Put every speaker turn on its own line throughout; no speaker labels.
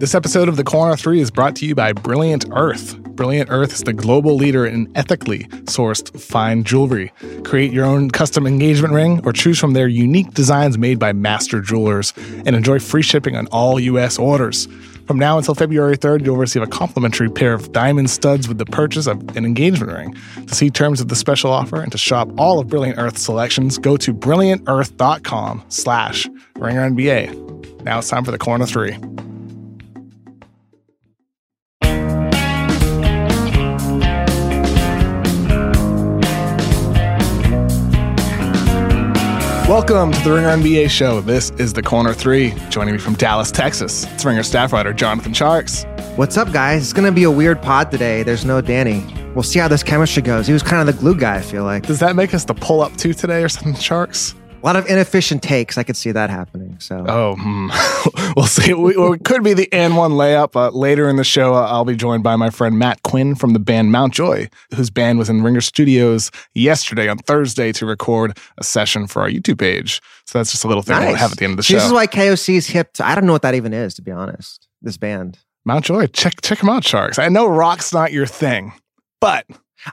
This episode of The Corner 3 is brought to you by Brilliant Earth. Brilliant Earth is the global leader in ethically sourced fine jewelry. Create your own custom engagement ring or choose from their unique designs made by master jewelers and enjoy free shipping on all U.S. orders. From now until February 3rd, you'll receive a complimentary pair of diamond studs with the purchase of an engagement ring. To see terms of the special offer and to shop all of Brilliant Earth's selections, go to brilliantearth.com slash ringernba. Now it's time for the corner three. Welcome to the Ringer NBA show. This is the Corner Three. Joining me from Dallas, Texas, it's Ringer staff writer Jonathan Tjarks.
What's up, guys? It's going to be a weird pod today. There's no Danny. We'll see how this chemistry goes. He was kind of the glue guy, I feel like.
Does that make us the pull up two today or something, Tjarks?
A lot of inefficient takes. I could see that happening. So,
oh, hmm. we'll see. We, well, it could be the and one layup. Uh, later in the show, uh, I'll be joined by my friend Matt Quinn from the band Mt. Joy, whose band was in Ringer Studios yesterday on Thursday to record a session for our YouTube page. So that's just a little thing nice. we'll have at the end of the show.
This is why KOC is hip. To, I don't know what that even is, to be honest. This band,
Mt. Joy. Check check them out, Tjarks. I know rock's not your thing, but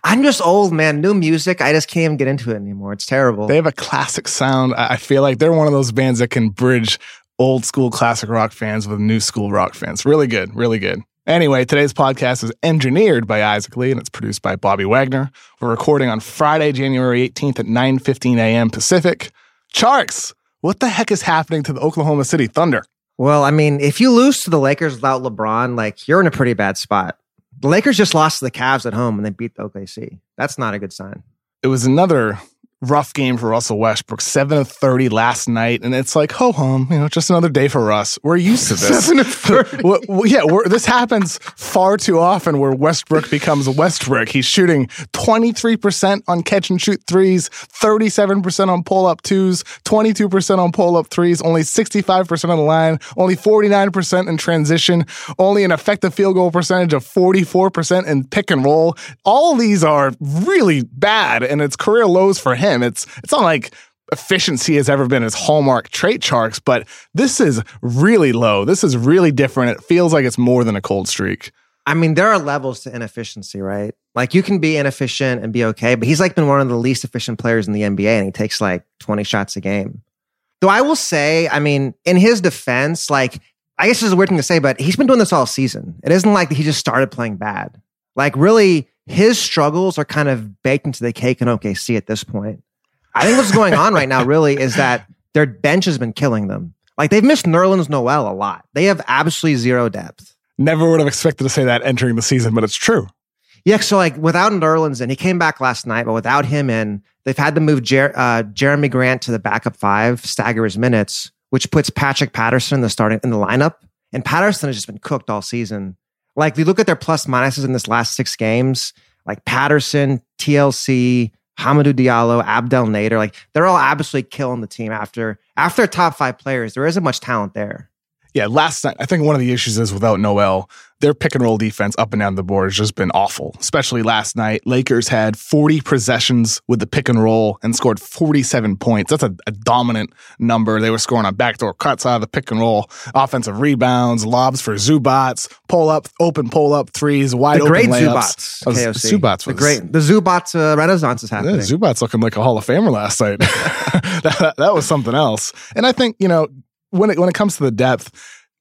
I'm just old, man. New music, I just can't even get into it anymore. It's terrible.
They have a classic sound. I feel like they're one of those bands that can bridge old school classic rock fans with new school rock fans. Really good, really good. Anyway, today's podcast is engineered by Isaac Lee and it's produced by Bobby Wagner. We're recording on Friday, January 18th at 9:15 a.m. Pacific. Tjarks, what the heck is happening to the Oklahoma City Thunder?
Well, I mean, if you lose to the Lakers without LeBron, like you're in a pretty bad spot. The Lakers just lost to the Cavs at home and they beat the OKC. That's not a good sign.
It was another rough game for Russell Westbrook. Seven of thirty last night, and it's like ho hum. You know, just another day for Russ. We're used to this.
Seven of thirty.
well, yeah, this happens far too often. Where Westbrook becomes Westbrook. He's shooting twenty three percent on catch and shoot threes, thirty seven percent on pull up twos, twenty two percent on pull up threes, only sixty five percent on the line, only forty nine percent in transition, only an effective field goal percentage of forty four percent in pick and roll. All these are really bad, and it's career lows for him him. It's it's not like efficiency has ever been his hallmark trait Tjarks, but this is really low. This is really different. It feels like it's more than a cold streak.
I mean, there are levels to inefficiency, right? Like you can be inefficient and be okay, but he's like been one of the least efficient players in the NBA and he takes like 20 shots a game. Though I will say, I mean, in his defense, like I guess this is a weird thing to say, but he's been doing this all season. It isn't like he just started playing bad. Like really, his struggles are kind of baked into the cake in OKC at this point. I think what's going on right now really is that their bench has been killing them. Like they've missed Nerlens Noel a lot. They have absolutely zero depth.
Never would have expected to say that entering the season, but it's true.
Yeah, so like without Nerlens in, he came back last night, but without him in, they've had to move Jer- uh, Jerami Grant to the backup five, stagger his minutes, which puts Patrick Patterson in the starting in the lineup. And Patterson has just been cooked all season. Like, if you look at their plus minuses in this last six games, like Patterson, TLC, Hamidou Diallo, Abdel Nader, like they're all absolutely killing the team after after top five players. There isn't much talent there.
Yeah, last night I think one of the issues is without Noel, their pick and roll defense up and down the board has just been awful, especially last night. Lakers had 40 possessions with the pick and roll and scored 47 points. That's a, a dominant number. They were scoring on backdoor cuts out of the pick and roll, offensive rebounds, lobs for Zubac, pull up, open pull up threes, wide
the
open
great
layups.
Zubac. KOC.
Zubac was
the great. The Zubac uh, renaissance is happening.
Yeah, Zubac looking like a Hall of Famer last night. that, that was something else. And I think, you know, when it, when it comes to the depth,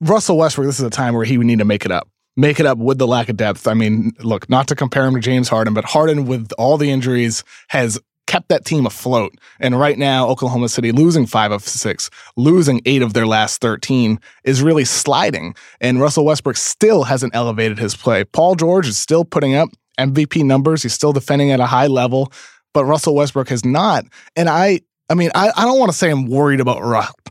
Russell Westbrook, this is a time where he would need to make it up make it up with the lack of depth. I mean, look, not to compare him to James Harden, but Harden with all the injuries has kept that team afloat. And right now, Oklahoma City losing five of six, losing eight of their last 13 is really sliding. And Russell Westbrook still hasn't elevated his play. Paul George is still putting up MVP numbers. He's still defending at a high level, but Russell Westbrook has not. And I, I mean, I, I don't want to say I'm worried about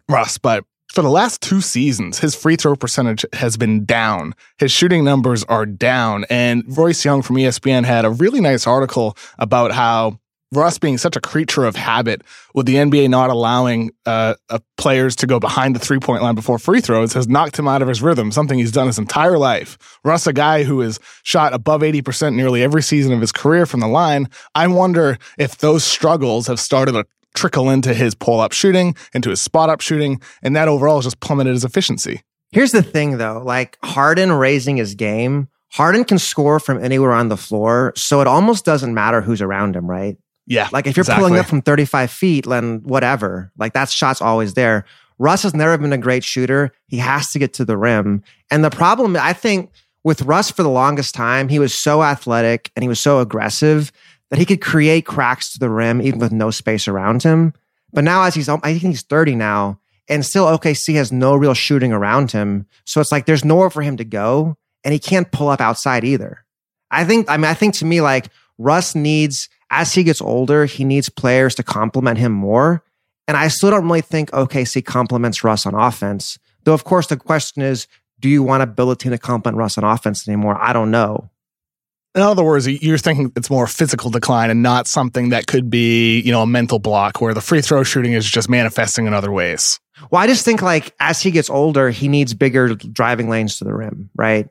Russ, but for the last two seasons, his free throw percentage has been down. His shooting numbers are down. And Royce Young from ESPN had a really nice article about how Russ being such a creature of habit, with the NBA not allowing uh, uh, players to go behind the three point line before free throws, has knocked him out of his rhythm, something he's done his entire life. Russ, a guy who has shot above 80% nearly every season of his career from the line, I wonder if those struggles have started a trickle into his pull up shooting, into his spot up shooting, and that overall has just plummeted his efficiency.
Here's the thing though, like Harden raising his game, Harden can score from anywhere on the floor. So it almost doesn't matter who's around him, right?
Yeah.
Like if you're
exactly.
pulling up from 35 feet, then whatever. Like that shot's always there. Russ has never been a great shooter. He has to get to the rim. And the problem, I think, with Russ for the longest time, he was so athletic and he was so aggressive that he could create cracks to the rim even with no space around him. But now, as he's, I think he's 30 now, and still OKC has no real shooting around him. So it's like there's nowhere for him to go, and he can't pull up outside either. I think, I mean, I think to me, like Russ needs, as he gets older, he needs players to complement him more. And I still don't really think OKC complements Russ on offense. Though, of course, the question is, do you want to build a team to complement Russ on offense anymore? I don't know.
In other words, you're thinking it's more physical decline and not something that could be, you know, a mental block where the free throw shooting is just manifesting in other ways.
Well, I just think like as he gets older, he needs bigger driving lanes to the rim, right?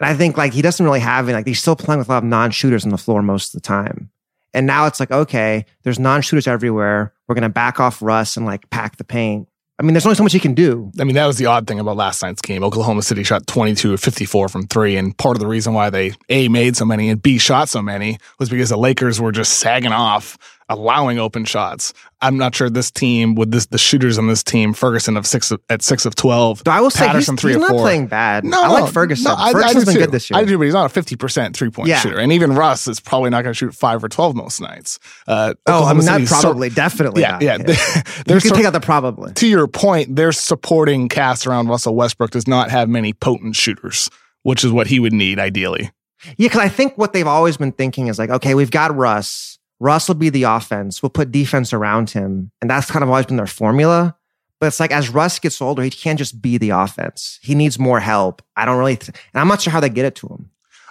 And I think like he doesn't really have any, like he's still playing with a lot of non-shooters on the floor most of the time. And now it's like, okay, there's non-shooters everywhere. We're gonna back off Russ and like pack the paint. I mean, there's only so much he can do.
I mean, that was the odd thing about last night's game. Oklahoma City shot 22 of 54 from three. And part of the reason why they A, made so many and B, shot so many was because the Lakers were just sagging off, allowing open shots. I'm not sure this team, with this the shooters on this team, Ferguson of six of, at six of 12.
But I will say he's,
Patterson, three
he's not
four.
playing bad.
No,
I
no,
like Ferguson.
no, I- I
Ferguson's
do
been
too.
good this year.
I do, but he's not a 50% three point
Yeah.
shooter. And even Russ is probably not going to shoot five or 12 most nights. Uh,
Oh, I mean, not probably, definitely.
yeah,
not.
yeah.
you can
sur-
take out the probably.
to your point, their supporting cast around Russell Westbrook does not have many potent shooters, which is what he would need ideally.
Yeah, because I think what they've always been thinking is like, okay, we've got Russ. Russ will be the offense. We'll put defense around him. And that's kind of always been their formula. But it's like as Russ gets older, he can't just be the offense. He needs more help. I don't really, th- and I'm not sure how they get it to him.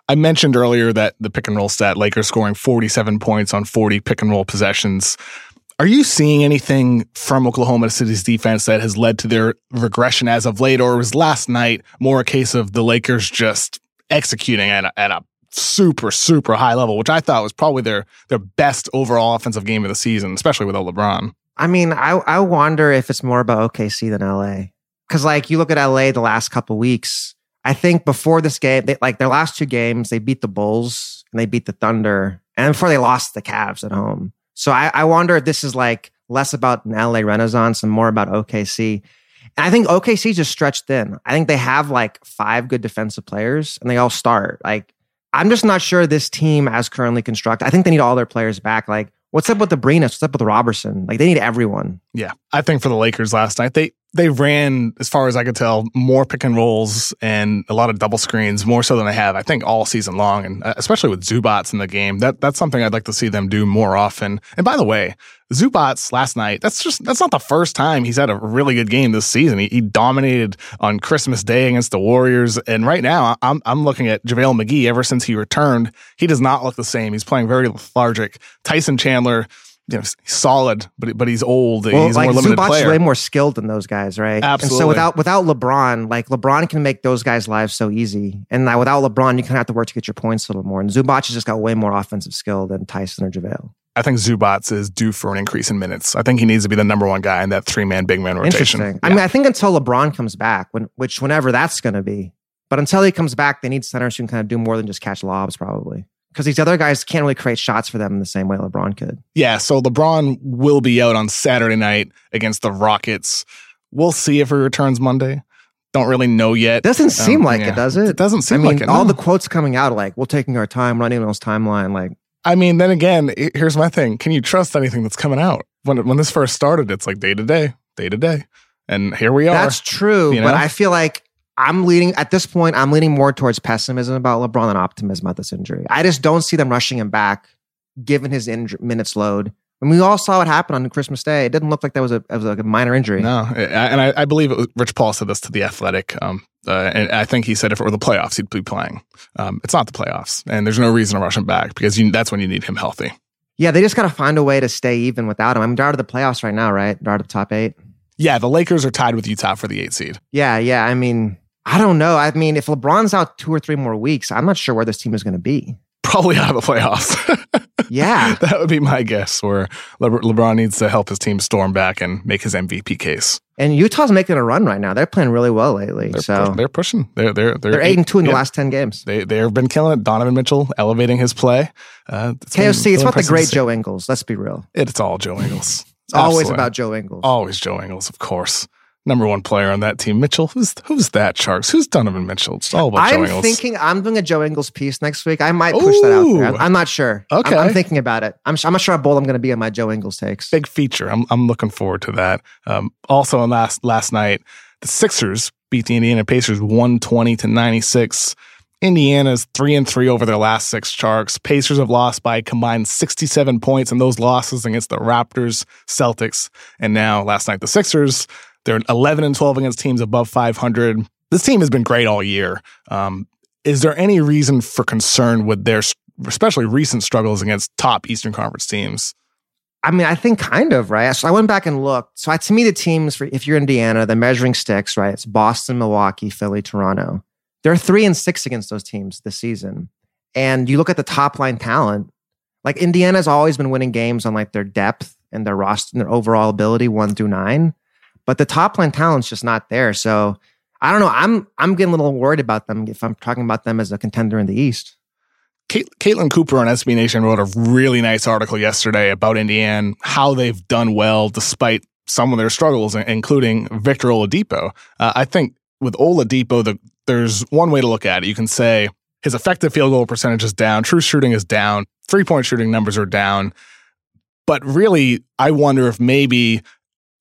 I mentioned earlier that the pick and roll stat, Lakers scoring 47 points on 40 pick and roll possessions. Are you seeing anything from Oklahoma City's defense that has led to their regression as of late, or was last night more a case of the Lakers just executing at a, at a super, super high level, which I thought was probably their their best overall offensive game of the season, especially without LeBron.
I mean, I, I wonder if it's more about OKC than LA. Cause like you look at LA the last couple weeks, I think before this game, they, like their last two games, they beat the Bulls and they beat the Thunder and before they lost the Cavs at home. So I, I wonder if this is like less about an LA renaissance and more about OKC. And I think OKC just stretched thin. I think they have like five good defensive players and they all start. Like, I'm just not sure this team as currently constructed. I think they need all their players back. Like, what's up with the Brenas? What's up with Roberson? Like, they need everyone.
Yeah, I think for the Lakers last night, they they ran, as far as I could tell, more pick and rolls and a lot of double screens, more so than they have, I think, all season long, and uh, especially with Zubac in the game. That that's something I'd like to see them do more often. And by the way, Zubac last night, that's just that's not the first time he's had a really good game this season. He, he dominated on Christmas Day against the Warriors, and right now I'm I'm looking at JaVale McGee. Ever since he returned, he does not look the same. He's playing very lethargic. Tyson Chandler. You know, he's solid, but but he's old.
Well,
he's
like
more limited
Zubac's
player.
way more skilled than those guys, right? And
Absolutely.
so without without LeBron, like LeBron can make those guys' lives so easy. And like without LeBron, you kind of have to work to get your points a little more. And Zubac has just got way more offensive skill than Tyson or JaVale.
I think Zubac is due for an increase in minutes. I think he needs to be the number one guy in that three man big man rotation.
Interesting. I mean, I think until LeBron comes back, when which whenever that's going to be, but until he comes back, they need centers who can kind of do more than just catch lobs, probably. Because these other guys can't really create shots for them in the same way LeBron could.
yeah, so LeBron will be out on Saturday night against the Rockets. We'll see if he returns Monday. Don't really know yet.
Doesn't seem
Um,
like
yeah.
it, does it?
It doesn't seem I
mean,
like it.
all the quotes coming out like, "We're taking our time, running those timeline." Like,
I mean, then again, here's my thing. Can you trust anything that's coming out? When when this first started, it's like day to day, day to day. And here we are.
That's true,
you
but? I feel like I'm leading at this point. I'm leaning more towards pessimism about LeBron than optimism about this injury. I just don't see them rushing him back, given his inj- minutes load. And we all saw what happened on Christmas Day. It didn't look like that was a, it was like a minor injury.
No, and I, I believe was, Rich Paul said this to the Athletic, um, uh, and I think he said if it were the playoffs, he'd be playing. Um, it's not the playoffs, and there's no reason to rush him back because you, that's when you need him healthy.
Yeah, they just got to find a way to stay even without him. I mean, out of the playoffs right now, right? They're out of the top eight.
Yeah, the Lakers are tied with Utah for the eight seed.
Yeah, yeah. I mean, I don't know. I mean, if LeBron's out two or three more weeks, I'm not sure where this team is going to be.
Probably out of the playoffs.
Yeah.
that would be my guess. Where Le- LeBron needs to help his team storm back and make his MVP case.
And Utah's making a run right now. They're playing really well lately.
They're,
so
they're pushing. They're they're they're,
they're eight and two in the last ten games.
They they've been killing it. Donovan Mitchell elevating his play. Uh, it's been
KOC, it's about the great. Joe Ingles. Let's be real.
It's all Joe Ingles.
It's always about Joe Ingles.
always Joe Ingles, of course. Number one player on that team, Mitchell. Who's who's that? Tjarks. Who's Donovan Mitchell? It's all about Joe
I'm
Ingles.
thinking I'm doing a Joe Ingles piece next week. I might push that out there. I'm, not sure. I'm-
Okay.
I'm, thinking about it. I'm, I'm not sure how bold I'm going to be on my Joe Ingles takes.
big feature. I'm I'm looking forward to that. Um, also, on last last night, the Sixers beat the Indiana Pacers 120 to 96. Indiana's three and three over their last six Tjarks. Pacers have lost by combined 67 points, in those losses against the Raptors, Celtics, and now last night the Sixers. They're 11 and 12 against teams above 500. This team has been great all year. Um, is there any reason for concern with their, especially recent struggles against top Eastern Conference teams?
I mean, I think kind of, right? So I went back and looked. So I, to me, the teams, for if you're Indiana, the measuring sticks, right? It's Boston, Milwaukee, Philly, Toronto. They're three and six against those teams this season. And you look at the top line talent, like Indiana's always been winning games on like their depth and their roster and their overall ability, one through nine. But the top line talent's just not there. So I don't know. I'm I'm getting a little worried about them if I'm talking about them as a contender in the East.
Cait- Caitlin Cooper on SB Nation wrote a really nice article yesterday about Indiana, how they've done well despite some of their struggles, including Victor Oladipo. Uh, I think with Oladipo, the, there's one way to look at it. You can say his effective field goal percentage is down, true shooting is down, three point shooting numbers are down. But really, I wonder if maybe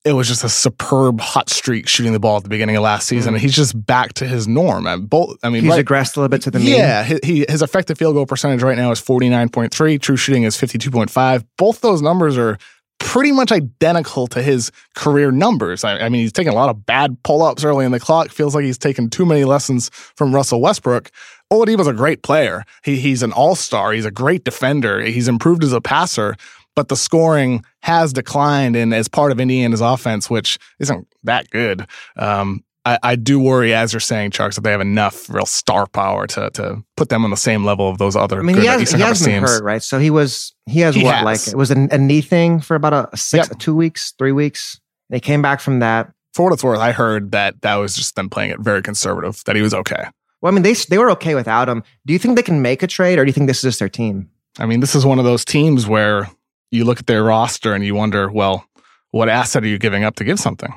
it was just a superb hot streak shooting the ball at the beginning of last season,
Mm.
and he's just back to his norm. And both, I mean,
He's
right-
regressed a little bit to the mean.
yeah, he, he, his effective field goal percentage right now is 49.3. True shooting is 52.5. Both those numbers are pretty much identical to his career numbers. I, I mean, he's taking a lot of bad pull ups early in the clock. Feels like he's taken too many lessons from Russell Westbrook. Oladipo's a great player. He, he's an all star. He's a great defender. He's improved as a passer, but the scoring has declined and as part of Indiana's offense, which isn't that good. Um, I, I do worry, as you're saying, Tjarks, that they have enough real star power to to put them on the same level of those other
I mean, he has,
Eastern
he has been hurt, right? So he was he has
He
what
has.
like it was a, a knee thing for about a, six,
Yep.
two weeks, three weeks. They came back from that.
For what it's worth, I heard that that was just them playing it very conservative. That he was okay.
Well, I mean, they they were okay without him. Do you think they can make a trade, or do you think this is just their team?
I mean, this is one of those teams where you look at their roster and you wonder, well, what asset are you giving up to give something?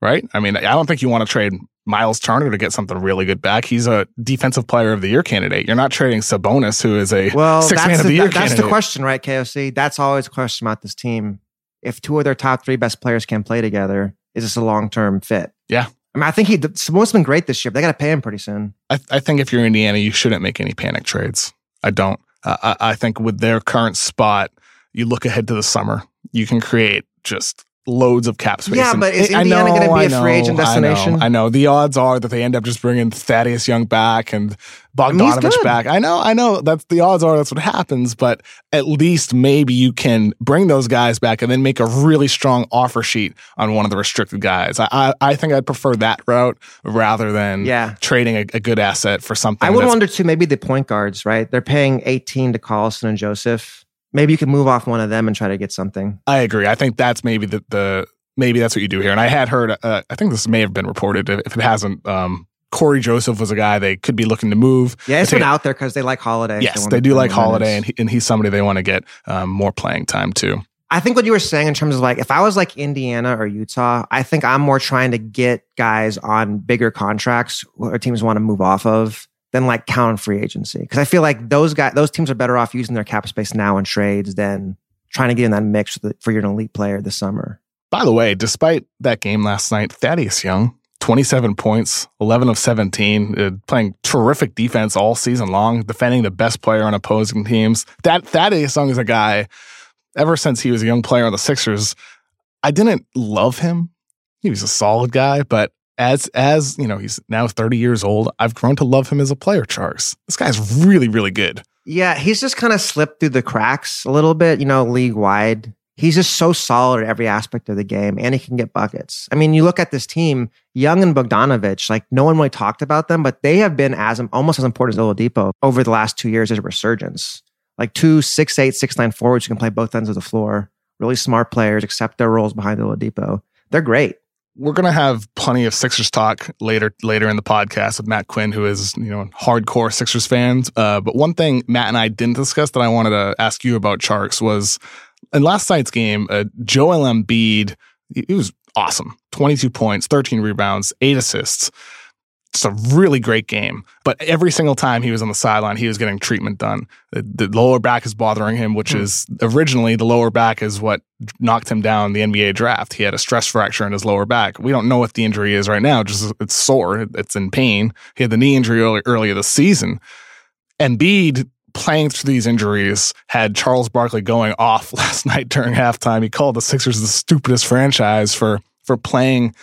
Right? I mean, I don't think you want to trade Miles Turner to get something really good back. He's a defensive player of the year candidate. You're not trading Sabonis, who is a
Well,
six
that's
man of
the,
the year
that- that's the question, right? KOC. That's always a question about this team. If two of their top three best players can play together, is this a long term fit?
Yeah.
I mean, I think he Sabonis been great this year. But they got to pay him pretty soon.
I, I think if you're Indiana, you shouldn't make any panic trades. I don't. Uh, I, I think with their current spot, you look ahead to the summer. You can create just loads of cap space.
Yeah,
And
but is
I
Indiana
know,
gonna be
I
a free
know,
agent
I know,
destination?
I know. The odds are that they end up just bringing Thaddeus Young back and
mean, he's
Bogdanovich back. I know, I know. That's the odds are that's what happens. But at least maybe you can bring those guys back and then make a really strong offer sheet on one of the restricted guys. I I, I think I'd prefer that route rather than
Yeah.
trading a, a good asset for something.
I would wonder too, maybe the point guards, right? They're paying 18 to Collison and Joseph. Maybe you could move off one of them and try to get something.
I agree. I think that's maybe the, the maybe that's what you do here. And I had heard. Uh, I think this may have been reported. If it hasn't, um, Cory Joseph was a guy they could be looking to move.
Yeah, it's been out there because they like Holiday.
Yes,
wanna
they do like Holiday,
minutes.
and, he, and he's somebody they want to get um, more playing time too.
I think what you were saying in terms of like, if I was like Indiana or Utah, I think I'm more trying to get guys on bigger contracts or teams want to move off of than like count free agency. Because I feel like those guys, those teams are better off using their cap space now in trades than trying to get in that mix for your elite player this summer.
By the way, despite that game last night, Thaddeus Young, 27 points, 11 of 17, uh, playing terrific defense all season long, defending the best player on opposing teams. That Thaddeus Young is a guy, ever since he was a young player on the Sixers, I didn't love him. He was a solid guy, but as as you know, he's now 30 years old. I've grown to love him as a player, Tjarks. This guy's really, really good.
Yeah, he's just kind of slipped through the cracks a little bit, you know, league wide. He's just so solid at every aspect of the game, and he can get buckets. I mean, you look at this team, Young and Bogdanovich, like no one really talked about them, but they have been as almost as important as Oladipo over the last two years as a resurgence. like two six eight six nine forwards who can play both ends of the floor. Really smart players, accept their roles behind Oladipo. They're great.
We're gonna have plenty of Sixers talk later later in the podcast with Matt Quinn, who is you know hardcore Sixers fans. Uh, but one thing Matt and I didn't discuss that I wanted to ask you about Tjarks was in last night's game, uh, Joel Embiid. He was awesome. 22 points, 13 rebounds, eight assists. It's a really great game. But every single time he was on the sideline, he was getting treatment done. The, the lower back is bothering him, which
Hmm.
is originally the lower back is what knocked him down the NBA draft. He had a stress fracture in his lower back. We don't know what the injury is right now. Just it's sore. It's in pain. He had the knee injury early, earlier this season. Embiid playing through these injuries had Charles Barkley going off last night during halftime. He called the Sixers the stupidest franchise for for playing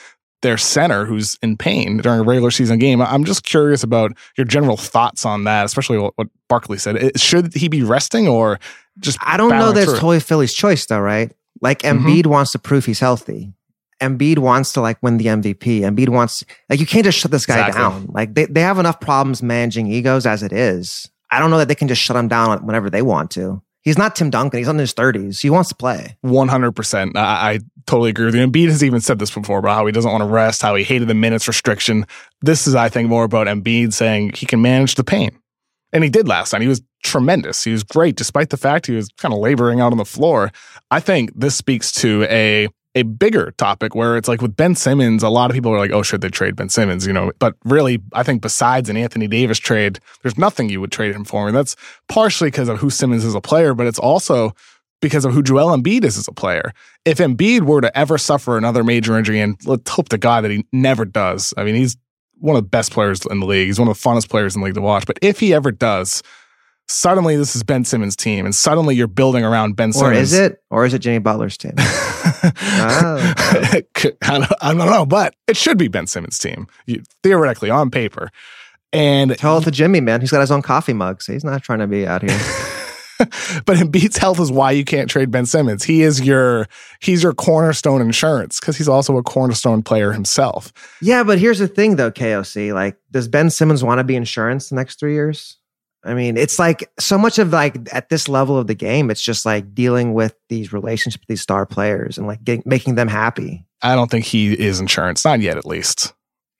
their center who's in pain during a regular season game. I'm just curious about your general thoughts on that, especially what, Barkley said. It- Should he be resting or just
I don't know
battling
that
through
totally Philly's choice though, right? Like
Mhm.
Embiid wants to prove he's healthy. Embiid wants to like win the MVP. Embiid wants like you can't just shut this guy
Exactly.
down. Like they, they have enough problems managing egos as it is. I don't know that they can just shut him down whenever they want to. He's not Tim Duncan. He's in his 30s. He wants to play.
One hundred percent. I I totally agree with you. Embiid has even said this before about how he doesn't want to rest, how he hated the minutes restriction. This is, I think, more about Embiid saying he can manage the pain, and he did last night. He was tremendous. He was great, despite the fact he was kind of laboring out on the floor. I think this speaks to a a bigger topic where it's like with Ben Simmons, a lot of people are like, "Oh, should they trade Ben Simmons?" You know, but really, I think besides an Anthony Davis trade, there's nothing you would trade him for, and that's partially because of who Simmons is a player, but it's also because of who Joel Embiid is as a player. If Embiid were to ever suffer another major injury, and let's hope to God that he never does. I mean, he's one of the best players in the league. He's one of the funnest players in the league to watch. But if he ever does, suddenly this is Ben Simmons' team, and suddenly you're building around Ben Simmons.
Or is it? Or is it Jimmy Butler's team? Oh,
I, don't, I don't know, but it should be Ben Simmons' team, you, theoretically, on paper. And
Tell it to Jimmy, man. He's got his own coffee mug, so he's not trying to be out here.
but Embiid's health is why you can't trade Ben Simmons. He is your he's your cornerstone insurance because he's also a cornerstone player himself.
Yeah, but here's the thing though, KOC. Like, does Ben Simmons want to be insurance the next three years? I mean, it's like so much of like at this level of the game, it's just like dealing with these relationships with these star players and like getting, making them happy.
I don't think he is insurance, not yet at least.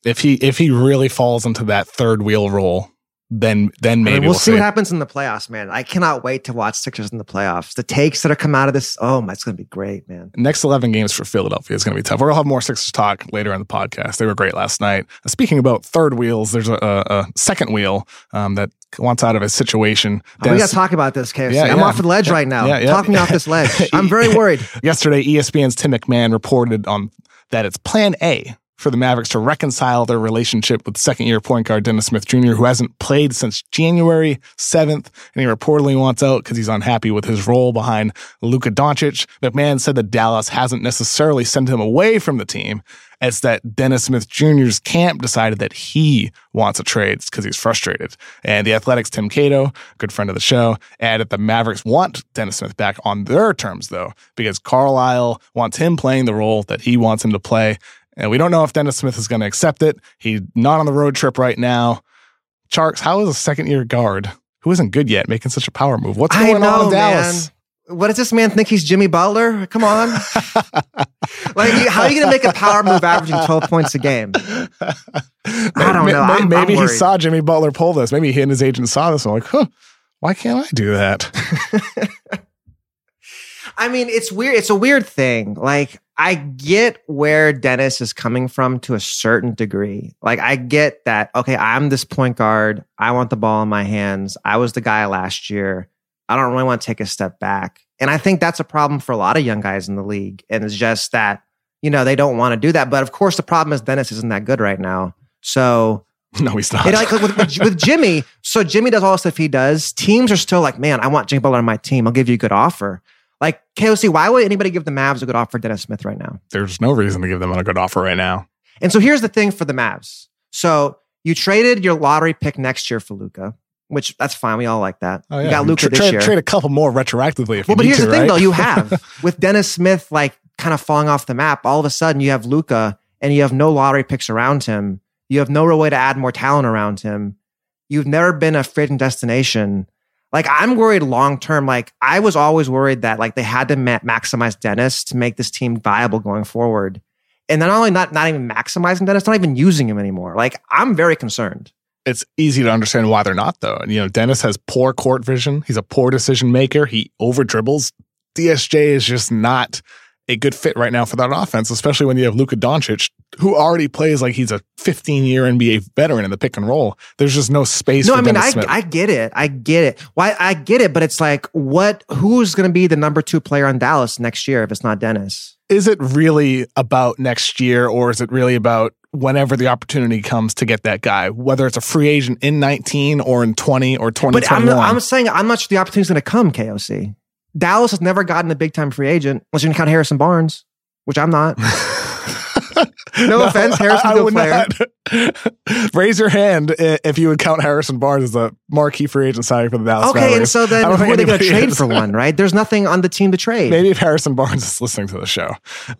If he if he really falls into that third wheel role, then then
I
maybe
mean, we'll,
we'll,
see what happens in the playoffs, man. I cannot wait to watch Sixers in the playoffs. The takes that are come out of this, oh my, it's going to be great, man.
Next 11 games for Philadelphia is going to be tough. We'll have more Sixers talk later in the podcast. They were great last night. Uh, Speaking about third wheels, there's a, a, a second wheel um, that wants out of his situation.
Oh, we got to talk about this, KOC.
Yeah,
I'm
yeah.
off the ledge right now.
Yeah, yeah.
Talk me off this ledge. I'm very worried.
Yesterday, ESPN's Tim McMahon reported on that it's Plan A for the Mavericks to reconcile their relationship with second-year point guard Dennis Smith Jr., who hasn't played since January seventh, and he reportedly wants out because he's unhappy with his role behind Luka Doncic. McMahon said that Dallas hasn't necessarily sent him away from the team. It's that Dennis Smith Jr.'s camp decided that he wants a trade because he's frustrated. And the Athletics' Tim Cato, good friend of the show, added the Mavericks want Dennis Smith back on their terms, though, because Carlisle wants him playing the role that he wants him to play. And we don't know if Dennis Smith is going to accept it. He's not on the road trip right now. Tjarks, how is a second year guard who isn't good yet making such a power move? What's going on in Dallas?
man. What does this man think he's Jimmy Butler? Come on. like, how are you going to make a power move averaging 12 points a game? I don't know.
may-
I'm-
Maybe
I'm
he saw Jimmy Butler pull this. Maybe he and his agent saw this and like, huh, why can't I do that?
I mean, it's weird. It's a weird thing. Like, I get where Dennis is coming from to a certain degree. Like, I get that, okay, I'm this point guard. I want the ball in my hands. I was the guy last year. I don't really want to take a step back. And I think that's a problem for a lot of young guys in the league. And it's just that, you know, they don't want to do that. But of course, the problem is Dennis isn't that good right now. So,
no, he's not.
like with, with, with Jimmy, so Jimmy does all the stuff he does. Teams are still like, man, I want Jimmy Butler on my team. I'll give you a good offer. Like KOC, why would anybody give the Mavs a good offer for Dennis Smith right now?
There's no reason to give them a good offer right now.
And so here's the thing for the Mavs. So you traded your lottery pick next year for Luka, which that's fine. We all like that.
Oh,
You got Luka
Tra-
this
trade,
year.
trade a couple more retroactively if you want.
well,
you
but
need
here's
to,
the thing
right?
though, you have with Dennis Smith like kind of falling off the map. All of a sudden, you have Luka, and you have no lottery picks around him. You have no real way to add more talent around him. You've never been a free agent destination. Like I'm worried long term. Like I was always worried that like they had to ma- maximize Dennis to make this team viable going forward. And not only not not even maximizing Dennis, not even using him anymore. Like I'm very concerned.
It's easy to understand why they're not though. And you know, Dennis has poor court vision. He's a poor decision maker. He over dribbles. DSJ is just not a good fit right now for that offense, especially when you have Luka Doncic, who already plays like he's a 15 year NBA veteran in the pick and roll. There's just no space.
No,
I
mean, I, I get it. I get it. Why I get it, but it's like, what? Who's going to be the number two player on Dallas next year if it's not Dennis?
is it really about next year, or is it really about whenever the opportunity comes to get that guy, whether it's a free agent in 19 or in 20 or
But
2021?
I'm, I'm saying I'm not sure the opportunity's going to come. KOC. Dallas has never gotten a big time free agent unless you can count Harrison Barnes, which I'm not. No offense, Harrison's a good player.
not- Raise your hand if you would count Harrison Barnes as a marquee free agent signing for the Dallas
Okay,
Mavericks.
and so then who are they going to trade
is.
for one? Right? There's nothing on the team to trade.
Maybe if Harrison Barnes is listening to the show.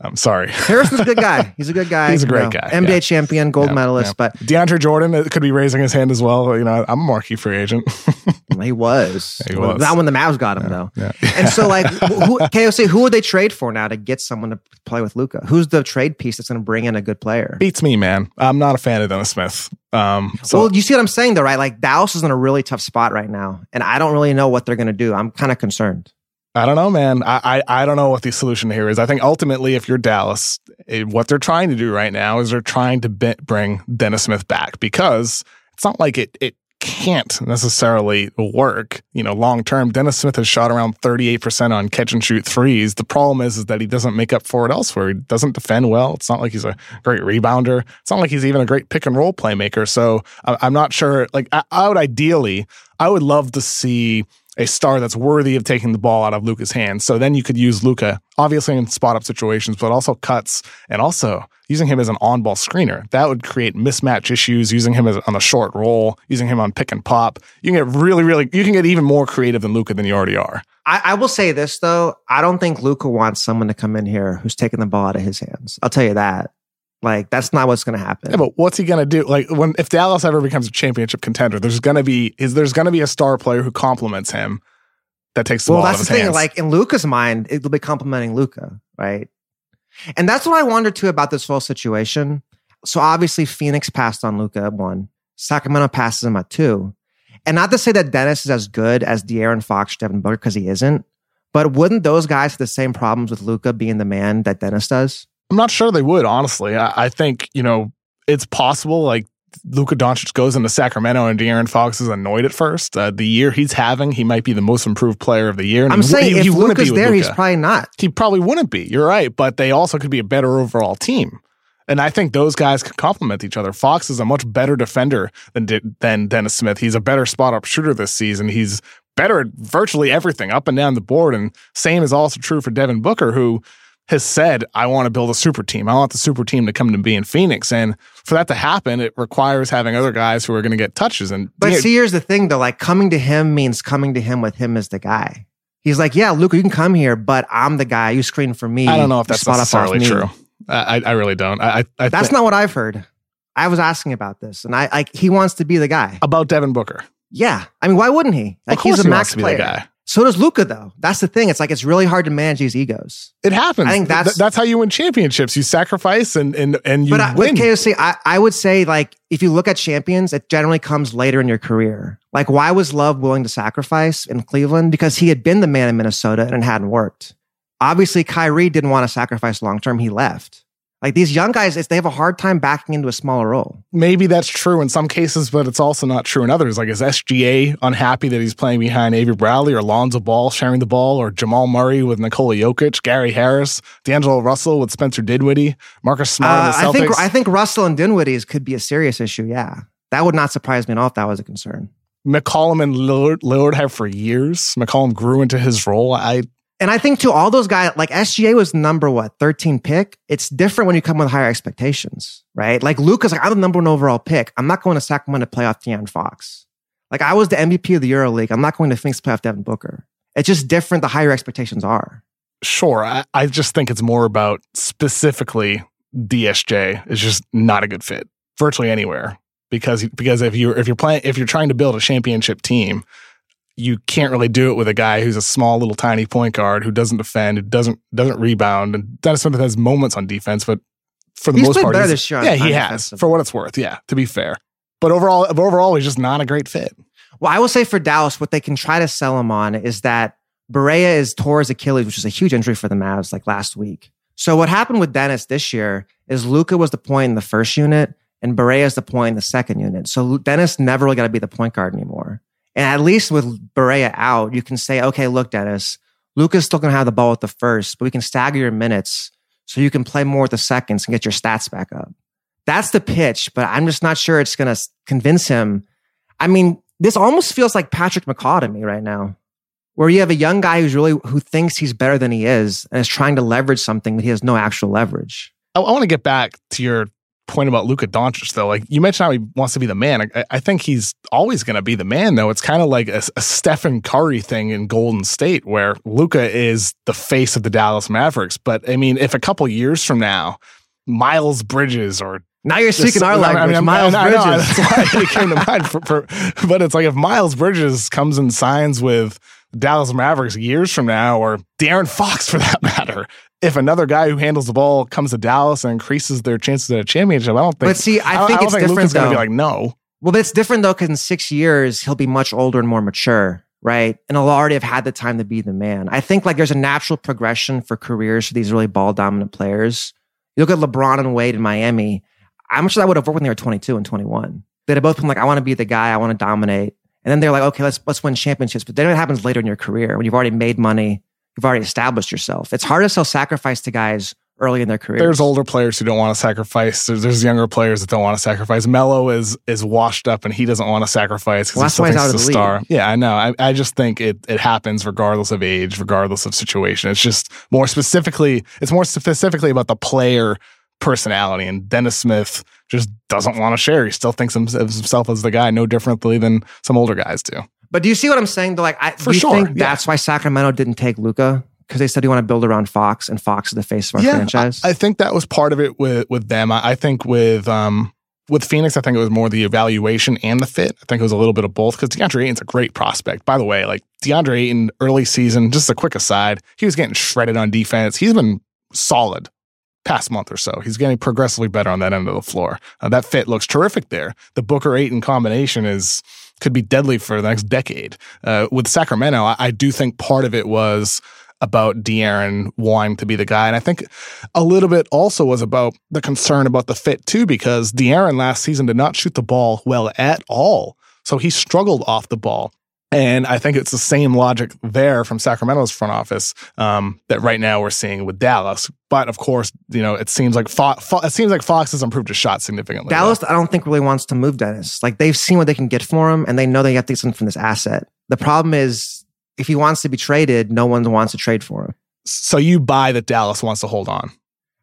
I'm sorry.
Harrison's a good guy. He's a good guy.
He's a
you
great
know,
guy,
NBA
yeah.
champion, gold
Yeah,
medalist,
yeah.
but
DeAndre Jordan uh, could be raising his hand as well. You know, I'm a marquee free agent.
he was.
He was.
Not when the Mavs got him though.
Yeah.
And so, like, who, KOC, who would they trade for now to get someone to play with Luka? Who's the trade piece that's going to bring in a good player?
Beats me, man. I'm not a fan of Dennis Smith. Um, so
well, you see what I'm saying, though, right? Like, Dallas is in a really tough spot right now, and I don't really know what they're going to do. I'm kind of concerned.
I don't know, man. I, I I don't know what the solution here is. I think ultimately, if you're Dallas, eh, what they're trying to do right now is they're trying to be- bring Dennis Smith back because it's not like it it can't necessarily work. You know, long term, Dennis Smith has shot around 38 percent on catch and shoot threes. The problem is is that he doesn't make up for it elsewhere. He doesn't defend well. It's not like he's a great rebounder. It's not like he's even a great pick and roll playmaker. So I'm not sure. Like I, I would ideally, I would love to see a star that's worthy of taking the ball out of Luka's hands. So then you could use Luka, obviously in spot up situations, but also cuts and also using him as an on ball screener. That would create mismatch issues, using him as on a short roll, using him on pick and pop. You can get really, really, you can get even more creative than Luka than you already are.
I, I will say this though, I don't think Luka wants someone to come in here who's taking the ball out of his hands. I'll tell you that. Like, that's not what's going to happen.
Yeah, but what's he gonna do? Like when if Dallas ever becomes a championship contender, there's gonna be is there's gonna be a star player who complements him that takes the
well, that's the thing.
hands.
Like in Luka's mind, it'll be complimenting Luka, right? And that's what I wonder too about this whole situation. So obviously, Phoenix passed on Luka at one. Sacramento passes him at two. And not to say that Dennis is as good as De'Aaron Fox, or Devin Booker, because he isn't. But wouldn't those guys have the same problems with Luka being the man that Dennis does?
I'm not sure they would, honestly. I, I think, you know, it's possible like Luka Doncic goes into Sacramento and De'Aaron Fox is annoyed at first. Uh, the year he's having, he might be the most improved player of the year. and
I'm
he-
saying
he, he
if
wouldn't be
Luka's
with
there, he's probably not.
he probably wouldn't be. You're right, but they also could be a better overall team. And I think those guys can complement each other. Fox is a much better defender than than Dennis Smith. He's a better spot up shooter this season. He's better at virtually everything up and down the board. And same is also true for Devin Booker, who has said, I want to build a super team. I want the super team to come to be in Phoenix. And for that to happen, it requires having other guys who are going to get touches. And
But see, here's the thing though, like coming to him means coming to him with him as the guy. He's like, yeah, Luka, you can come here, but I'm the guy. You screen for me.
I don't know if that's
spot up off
necessarily true. I, I really don't. I, I,
That's
thi-
not what I've heard. I was asking about this, and I like he wants to be the guy.
about Devin Booker.
Yeah, I mean, why wouldn't he? Like he's a
he
max
be
player. So does Luka, though. That's the thing. It's like it's really hard to manage these egos.
It happens.
I think
Th-
that's-
that's how you win championships. You sacrifice and and and you
but uh, I,
win.
with KOC, I, I would say like if you look at champions, it generally comes later in your career. Like why was Love willing to sacrifice in Cleveland? Because he had been the man in Minnesota and it hadn't worked. Obviously, Kyrie didn't want to sacrifice long term. He left. Like these young guys, it's, they have a hard time backing into a smaller role.
Maybe that's true in some cases, but it's also not true in others. Like is SGA unhappy that he's playing behind Avery Bradley or Lonzo Ball sharing the ball, or Jamal Murray with Nikola Jokic, Gary Harris, D'Angelo Russell with Spencer Dinwiddie, Marcus Smart
Uh, I think I think Russell and Dinwiddie's could be a serious issue. Yeah, that would not surprise me at all if that was a concern.
McCollum and Lillard, Lillard have for years. McCollum grew into his role. I
And I think to all those guys, like SGA was number what, 13 pick. It's different when you come with higher expectations, right? Like Luka's like, I'm the number one overall pick. I'm not going to Sacramento to play off De'Aaron Fox. Like I was the MVP of the EuroLeague. I'm not going to Phoenix play off Devin Booker. It's just different the higher expectations are.
sure. I, I just think it's more about specifically DSJ is just not a good fit virtually anywhere because because if you if you're playing if you're trying to build a championship team, you can't really do it with a guy who's a small little tiny point guard who doesn't defend, who doesn't doesn't rebound, and Dennis Smith has moments on defense, but for the
He's
most part,
better this year
yeah, he has for what it's worth. Yeah, to be fair, but overall, but overall, he's just not a great fit.
Well, I will say for Dallas, what they can try to sell him on is that Barea is tore his Achilles, which is a huge injury for the Mavs like last week. So what happened with Dennis this year is Luka was the point in the first unit and Barea is the point in the second unit. So Dennis never really got to be the point guard anymore. And at least with Barea out, you can say, okay, look, Dennis, Luka's still going to have the ball with the first, but we can stagger your minutes so you can play more with the seconds and get your stats back up. That's the pitch, but I'm just not sure it's going to convince him. I mean, this almost feels like Patrick McCaw to me right now, where you have a young guy who's really who thinks he's better than he is and is trying to leverage something, that he has no actual leverage.
I, I want to get back to your point about Luka Doncic, though. Like you mentioned how he wants to be the man. I, I think he's always going to be the man, though. It's kind of like a, a Stephen Curry thing in Golden State, where Luka is the face of the Dallas Mavericks. But I mean, if a couple years from now, Miles Bridges or
Now you're speaking our
I mean,
language,
I'm-
Miles
I know,
Bridges.
that's why it came to mind. For, for, but it's like if Miles Bridges comes and signs with Dallas Mavericks years from now, or De'Aaron Fox for that matter, if another guy who handles the ball comes to Dallas and increases their chances at a championship, I don't think.
But see, I
don't-
think
don't
it's
think
different
Luka's gonna
though.
be like, no.
Well, it's different though, because in six years he'll be much older and more mature, right? And he'll already have had the time to be the man. I think like there's a natural progression for careers for these really ball dominant players. You look at LeBron and Wade in Miami. I'm sure that would have worked when they were 22 and 21. They'd have both been like, I want to be the guy, I want to dominate. And then they're like, okay, let's let's win championships. But then it happens later in your career when you've already made money, you've already established yourself. It's hard to sell sacrifice to guys early in their career.
There's older players who don't want to sacrifice. There's, there's younger players that don't want to sacrifice. Melo is is washed up and he doesn't want to sacrifice
Well,
because he
he's out of the
a
league.
Yeah, I know. I, I just think it it happens regardless of age, regardless of situation. It's just more specifically, it's more specifically about the player personality. And Dennis Smith just doesn't want to share. He still thinks of himself as the guy, no differently than some older guys do.
But do you see what I'm saying? Though, like, I,
For
do you
sure,
think
yeah.
that's why Sacramento didn't take Luka because they said you want to build around Fox, and Fox is the face of our franchise.
I, I think that was part of it with with them. I, I think with um with Phoenix, I think it was more the evaluation and the fit. I think it was a little bit of both because DeAndre Ayton's a great prospect. By the way, like DeAndre Ayton, early season, just a quick aside, he was getting shredded on defense. He's been solid past month or so. He's getting progressively better on that end of the floor. Uh, that fit looks terrific there. The Booker Ayton combination is could be deadly for the next decade. Uh, with Sacramento, I, I do think part of it was about De'Aaron wanting to be the guy. And I think a little bit also was about the concern about the fit too, because De'Aaron last season did not shoot the ball well at all. So he struggled off the ball. And I think it's the same logic there from Sacramento's front office um, that right now we're seeing with Dallas. But of course, you know, it seems like Fo- Fo- it seems like Fox has improved his shot significantly.
Dallas, I don't think really wants to move Dennis. Like they've seen what they can get for him, and they know they have to get something from this asset. The problem is, if he wants to be traded, no one wants to trade for him.
So you buy that Dallas wants to hold on.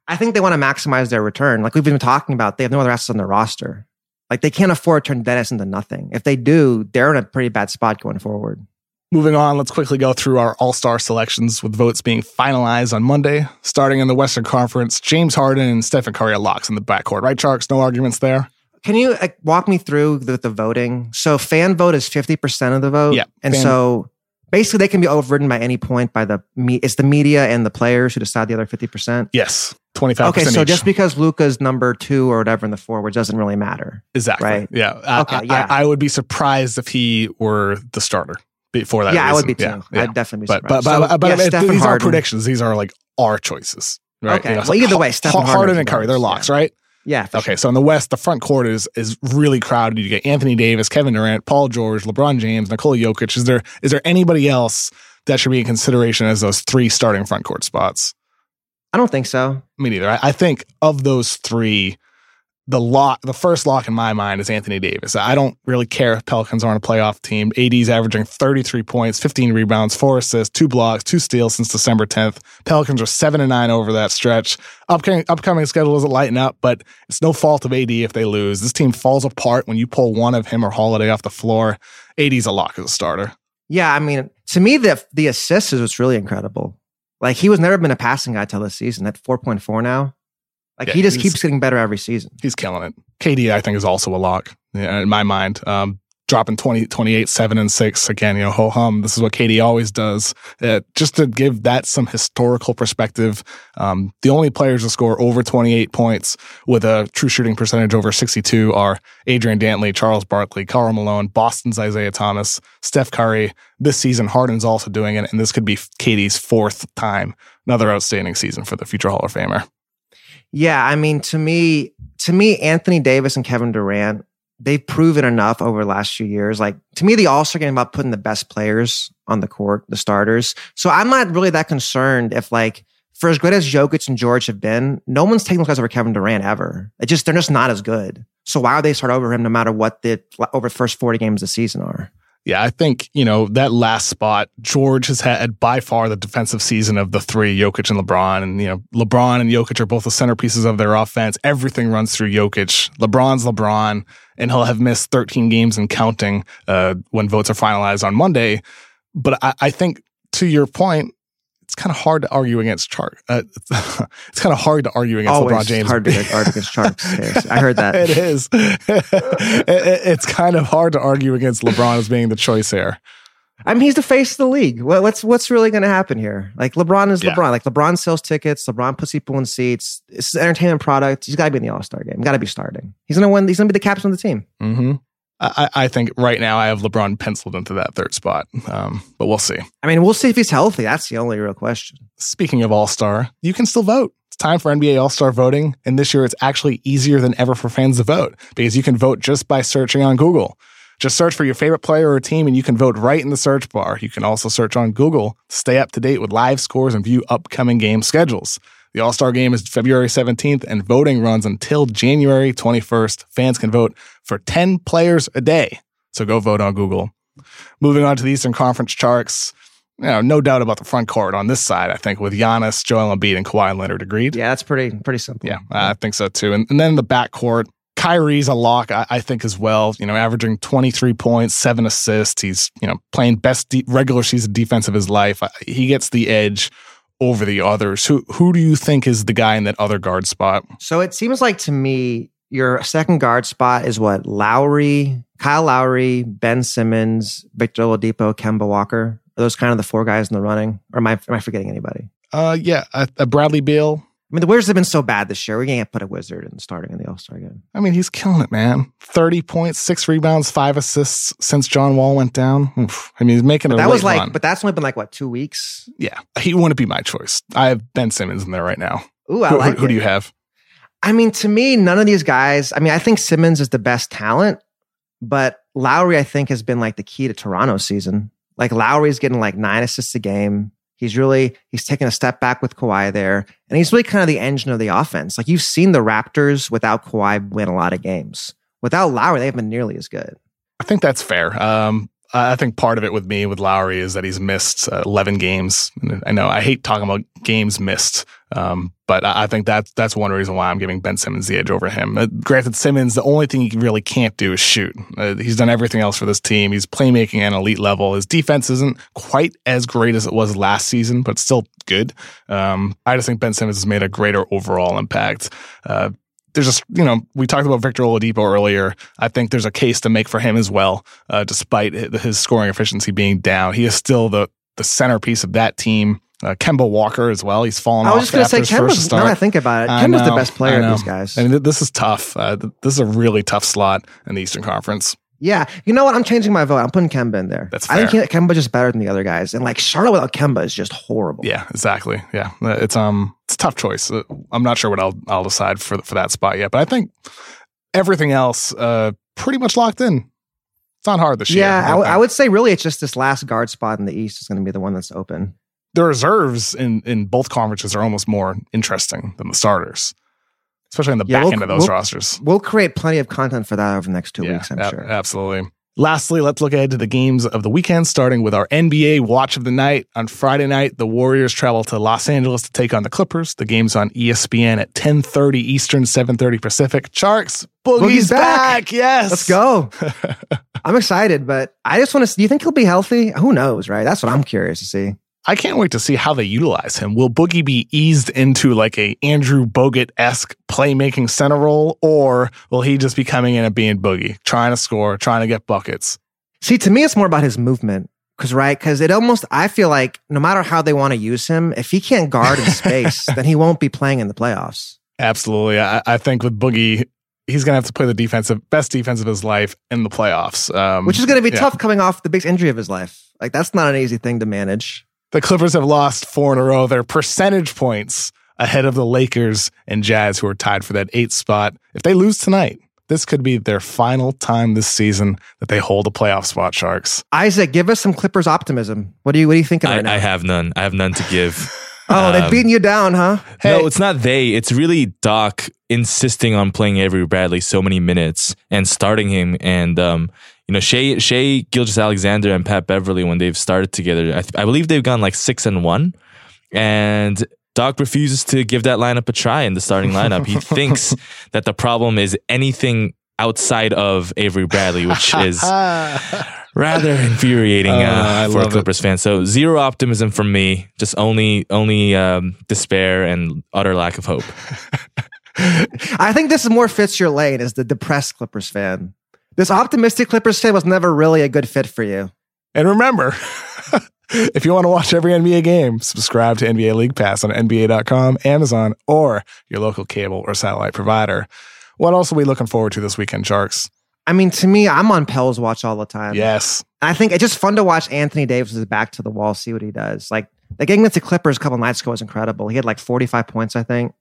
I think they want to maximize their return. Like we've been talking about, they have no other assets on their roster. Like they can't afford to turn Dennis into nothing. If they do, they're in a pretty bad spot going forward.
Moving on, let's quickly go through our All Star selections with votes being finalized on Monday. Starting in the Western Conference, James Harden and Stephen Curry are locks in the backcourt, right, Tjarks? No arguments there.
Can you like, walk me through the, the voting? So fan vote is 50% of the vote.
Yeah,
And
fan-
so basically they can be overridden by any point by the me it's the media and the players who decide the other 50%.
Yes, twenty five
Okay, so
each.
just because Luka's number two or whatever in the forward doesn't really matter.
exactly,
right.
Yeah,
Okay,
I-
yeah.
I, I would be surprised if he were the starter before that.
yeah, I would be too.
Yeah, yeah.
I'd definitely be
but
surprised.
but but,
So,
but
yeah,
I mean,
Stephen
these aren't predictions. These are like our choices. Right?
Okay.
You know,
Well, either way, Stephen Harden
Harden and Curry,
votes,
they're
yeah.
locks, right?
Yeah.
Okay,
sure.
so in the West, the front court is is really crowded. You get Anthony Davis, Kevin Durant, Paul George, LeBron James, Nikola Jokic. Is there is there anybody else that should be in consideration as those three starting front court spots?
I don't think so.
Me neither. I, I think of those three, the lock, the first lock in my mind is Anthony Davis. I don't really care if Pelicans aren't a playoff team. AD's averaging 33 points, 15 rebounds, four assists, two blocks, two steals since December 10th. Pelicans are seven and nine over that stretch. Upcoming upcoming schedule doesn't lighten up, but it's no fault of AD if they lose. This team falls apart when you pull one of him or Holiday off the floor. AD's a lock as a starter.
Yeah, I mean, to me, the the assist is what's really incredible. Like he was never been a passing guy till this season. At four point four now, like
Yeah,
he just keeps getting better every season.
He's killing it. KD, I think, is also a lock yeah, in my mind. Um, dropping 20, 28, 7 and 6. Again, you know, ho hum. This is what KD always does. Uh, just to give that some historical perspective, um, the only players to score over 28 points with a true shooting percentage over 62 are Adrian Dantley, Charles Barkley, Karl Malone, Boston's Isaiah Thomas, Steph Curry. This season, Harden's also doing it, and this could be KD's fourth time. Another outstanding season for the future Hall of Famer.
Yeah, I mean, to me, to me, Anthony Davis and Kevin Durant they've proven enough over the last few years. Like to me, the All Star game about putting the best players on the court, the starters. So I'm not really that concerned if like for as good as Jokic and George have been, no one's taking those guys over Kevin Durant ever. It just they're just not as good. So why would they start over him no matter what the over the first 40 games of the season are?
Yeah, I think, you know, that last spot, George has had by far the defensive season of the three, Jokic and LeBron. And, you know, LeBron and Jokic are both the centerpieces of their offense. Everything runs through Jokic. LeBron's LeBron, and he'll have missed 13 games and counting uh, when votes are finalized on Monday. But I, I think to your point, it's kind of hard to argue against Chark. Uh, it's kind of hard to argue against
Always
LeBron James.
Hard to argue against Chark. I heard that.
it is. it, it's kind of hard to argue against LeBron as being the choice here.
I mean, he's the face of the league. What's what's really going to happen here? Like LeBron is yeah. LeBron. Like LeBron sells tickets. LeBron puts people in seats. It's an entertainment product. He's got to be in the All Star game. Got to be starting. He's going to win. He's going to be the captain of the team.
Mm-hmm. I, I, think right now I have LeBron penciled into that third spot, um, but we'll see.
I mean, we'll see if he's healthy. That's the only real question.
Speaking of All Star, you can still vote. It's time for NBA All Star voting, and this year it's actually easier than ever for fans to vote because you can vote just by searching on Google. Just search for your favorite player or team, and you can vote right in the search bar. You can also search on Google to stay up to date with live scores and view upcoming game schedules. The All Star game is February 17th, and voting runs until January 21st. Fans can vote for 10 players a day. So go vote on Google. Moving on to the Eastern Conference charts. You know, no doubt about the front court on this side, I think, with Giannis, Joel Embiid, and Kawhi Leonard agreed.
Yeah, that's pretty pretty simple.
Yeah, I think so too. And, and then the backcourt, Kyrie's a lock, I, I, think, as well. You know, averaging 23 points, seven assists. He's, you know, playing best de- regular season defense of his life. He gets the edge over the others. Who who do you think is the guy in that other guard spot?
So it seems like to me, your second guard spot is what Lowry, Kyle Lowry, Ben Simmons, Victor Oladipo, Kemba Walker. Are those kind of the four guys in the running? Or am I am I forgetting anybody?
Uh, yeah, uh, uh Bradley Beal.
I mean, the Wizards have been so bad this year. We can't put a Wizard in starting in the All Star game.
I mean, he's killing it, man. Thirty points, six rebounds, five assists since John Wall went down. Oof. I mean, he's making
but
that
was like,
run.
but that's only been like what two weeks.
Yeah, he wouldn't be my choice. I have Ben Simmons in there right now.
Ooh, I
who,
like.
Who, who do you have?
I mean, to me, none of these guys. I mean, I think Simmons is the best talent, but Lowry, I think, has been like the key to Toronto season. Like Lowry's getting like nine assists a game. He's really he's taking a step back with Kawhi there, and he's really kind of the engine of the offense. Like you've seen the Raptors without Kawhi win a lot of games. Without Lowry, they haven't been nearly as good.
I think that's fair. Um, I think part of it with me with Lowry is that he's missed uh, 11 games. I know I hate talking about games missed, um, but I think that's that's one reason why I'm giving Ben Simmons the edge over him. Uh, granted, Simmons, the only thing he really can't do is shoot. Uh, he's done everything else for this team. He's playmaking at an elite level. His defense isn't quite as great as it was last season, but still good. Um, I just think Ben Simmons has made a greater overall impact. There's a you know we talked about Victor Oladipo earlier. I think there's a case to make for him as well, uh, despite his scoring efficiency being down. He is still the the centerpiece of that team. Uh, Kemba Walker as well. He's fallen. Off.
I
was
just going to say Kemba's. Now I think about it, Kemba's the best player of these guys.
I mean, this is tough. Uh, this is a really tough slot in the Eastern Conference.
Yeah, you know what? I'm changing my vote. I'm putting Kemba in there.
That's fair.
I think Kemba just better than the other guys, and like Charlotte without Kemba is just horrible.
Yeah, exactly. Yeah, uh, it's um, it's tough choice. Uh, I'm not sure what I'll I'll decide for for that spot yet, but I think everything else uh pretty much locked in. It's not hard this
year.
Yeah,
I, w- I would say really it's just this last guard spot in the East is going to be the one that's open.
The reserves in in both conferences are almost more interesting than the starters especially on the yeah, back we'll, end of those
we'll,
rosters.
We'll create plenty of content for that over the next two
yeah,
weeks, I'm
a-
sure.
Absolutely. Lastly, let's look ahead to the games of the weekend, starting with our NBA watch of the night. On Friday night, the Warriors travel to Los Angeles to take on the Clippers. The game's on ESPN at 10.30 Eastern, 7.30 Pacific. Tjarks, Boogie's, Boogie's back. back. Yes.
Let's go. I'm excited, but I just want to, see. do you think he'll be healthy? Who knows, right? That's what I'm curious to see.
I can't wait to see how they utilize him. Will Boogie be eased into like a Andrew Bogut esque playmaking center role, or will he just be coming in and being Boogie, trying to score, trying to get buckets?
See, to me, it's more about his movement. Cause right, cause it almost I feel like no matter how they want to use him, if he can't guard in space, then he won't be playing in the playoffs.
Absolutely. I, I think with Boogie, he's gonna have to play the defensive best defense of his life in the playoffs. Um,
Which is gonna be
yeah.
tough coming off the biggest injury of his life. Like that's not an easy thing to manage.
The Clippers have lost four in a row. They're percentage points ahead of the Lakers and Jazz, who are tied for that eighth spot. If they lose tonight, this could be their final time this season that they hold a playoff spot, Tjarks.
Isaac, give us some Clippers optimism. What do you what are you thinking
I,
right now?
I have none. I have none to give.
oh, they've
Um,
beaten you down, huh?
Hey.
No, it's not they. It's really Doc insisting on playing Avery Bradley so many minutes and starting him. And um, you know, Shai Shai Gilgeous-Alexander and Pat Beverley when they've started together, I, th- I believe they've gone like six and one. And Doc refuses to give that lineup a try in the starting lineup. He thinks that the problem is anything outside of Avery Bradley, which is rather infuriating
Uh,
uh, for a
love it.
Clippers fan. So zero optimism from me. Just only only um, despair and utter lack of hope.
I think this is more fits your lane as the depressed Clippers fan. This optimistic Clippers fan was never really a good fit for you.
And remember, if you want to watch every NBA game, subscribe to NBA League Pass on NBA.com, Amazon, or your local cable or satellite provider. What else are we looking forward to this weekend, Tjarks?
I mean, to me, I'm on Pell's watch all the time.
Yes.
I think it's just fun to watch Anthony Davis' back to the wall, see what he does. Like the game against the Clippers a couple nights ago was incredible. He had like 45 points, I think.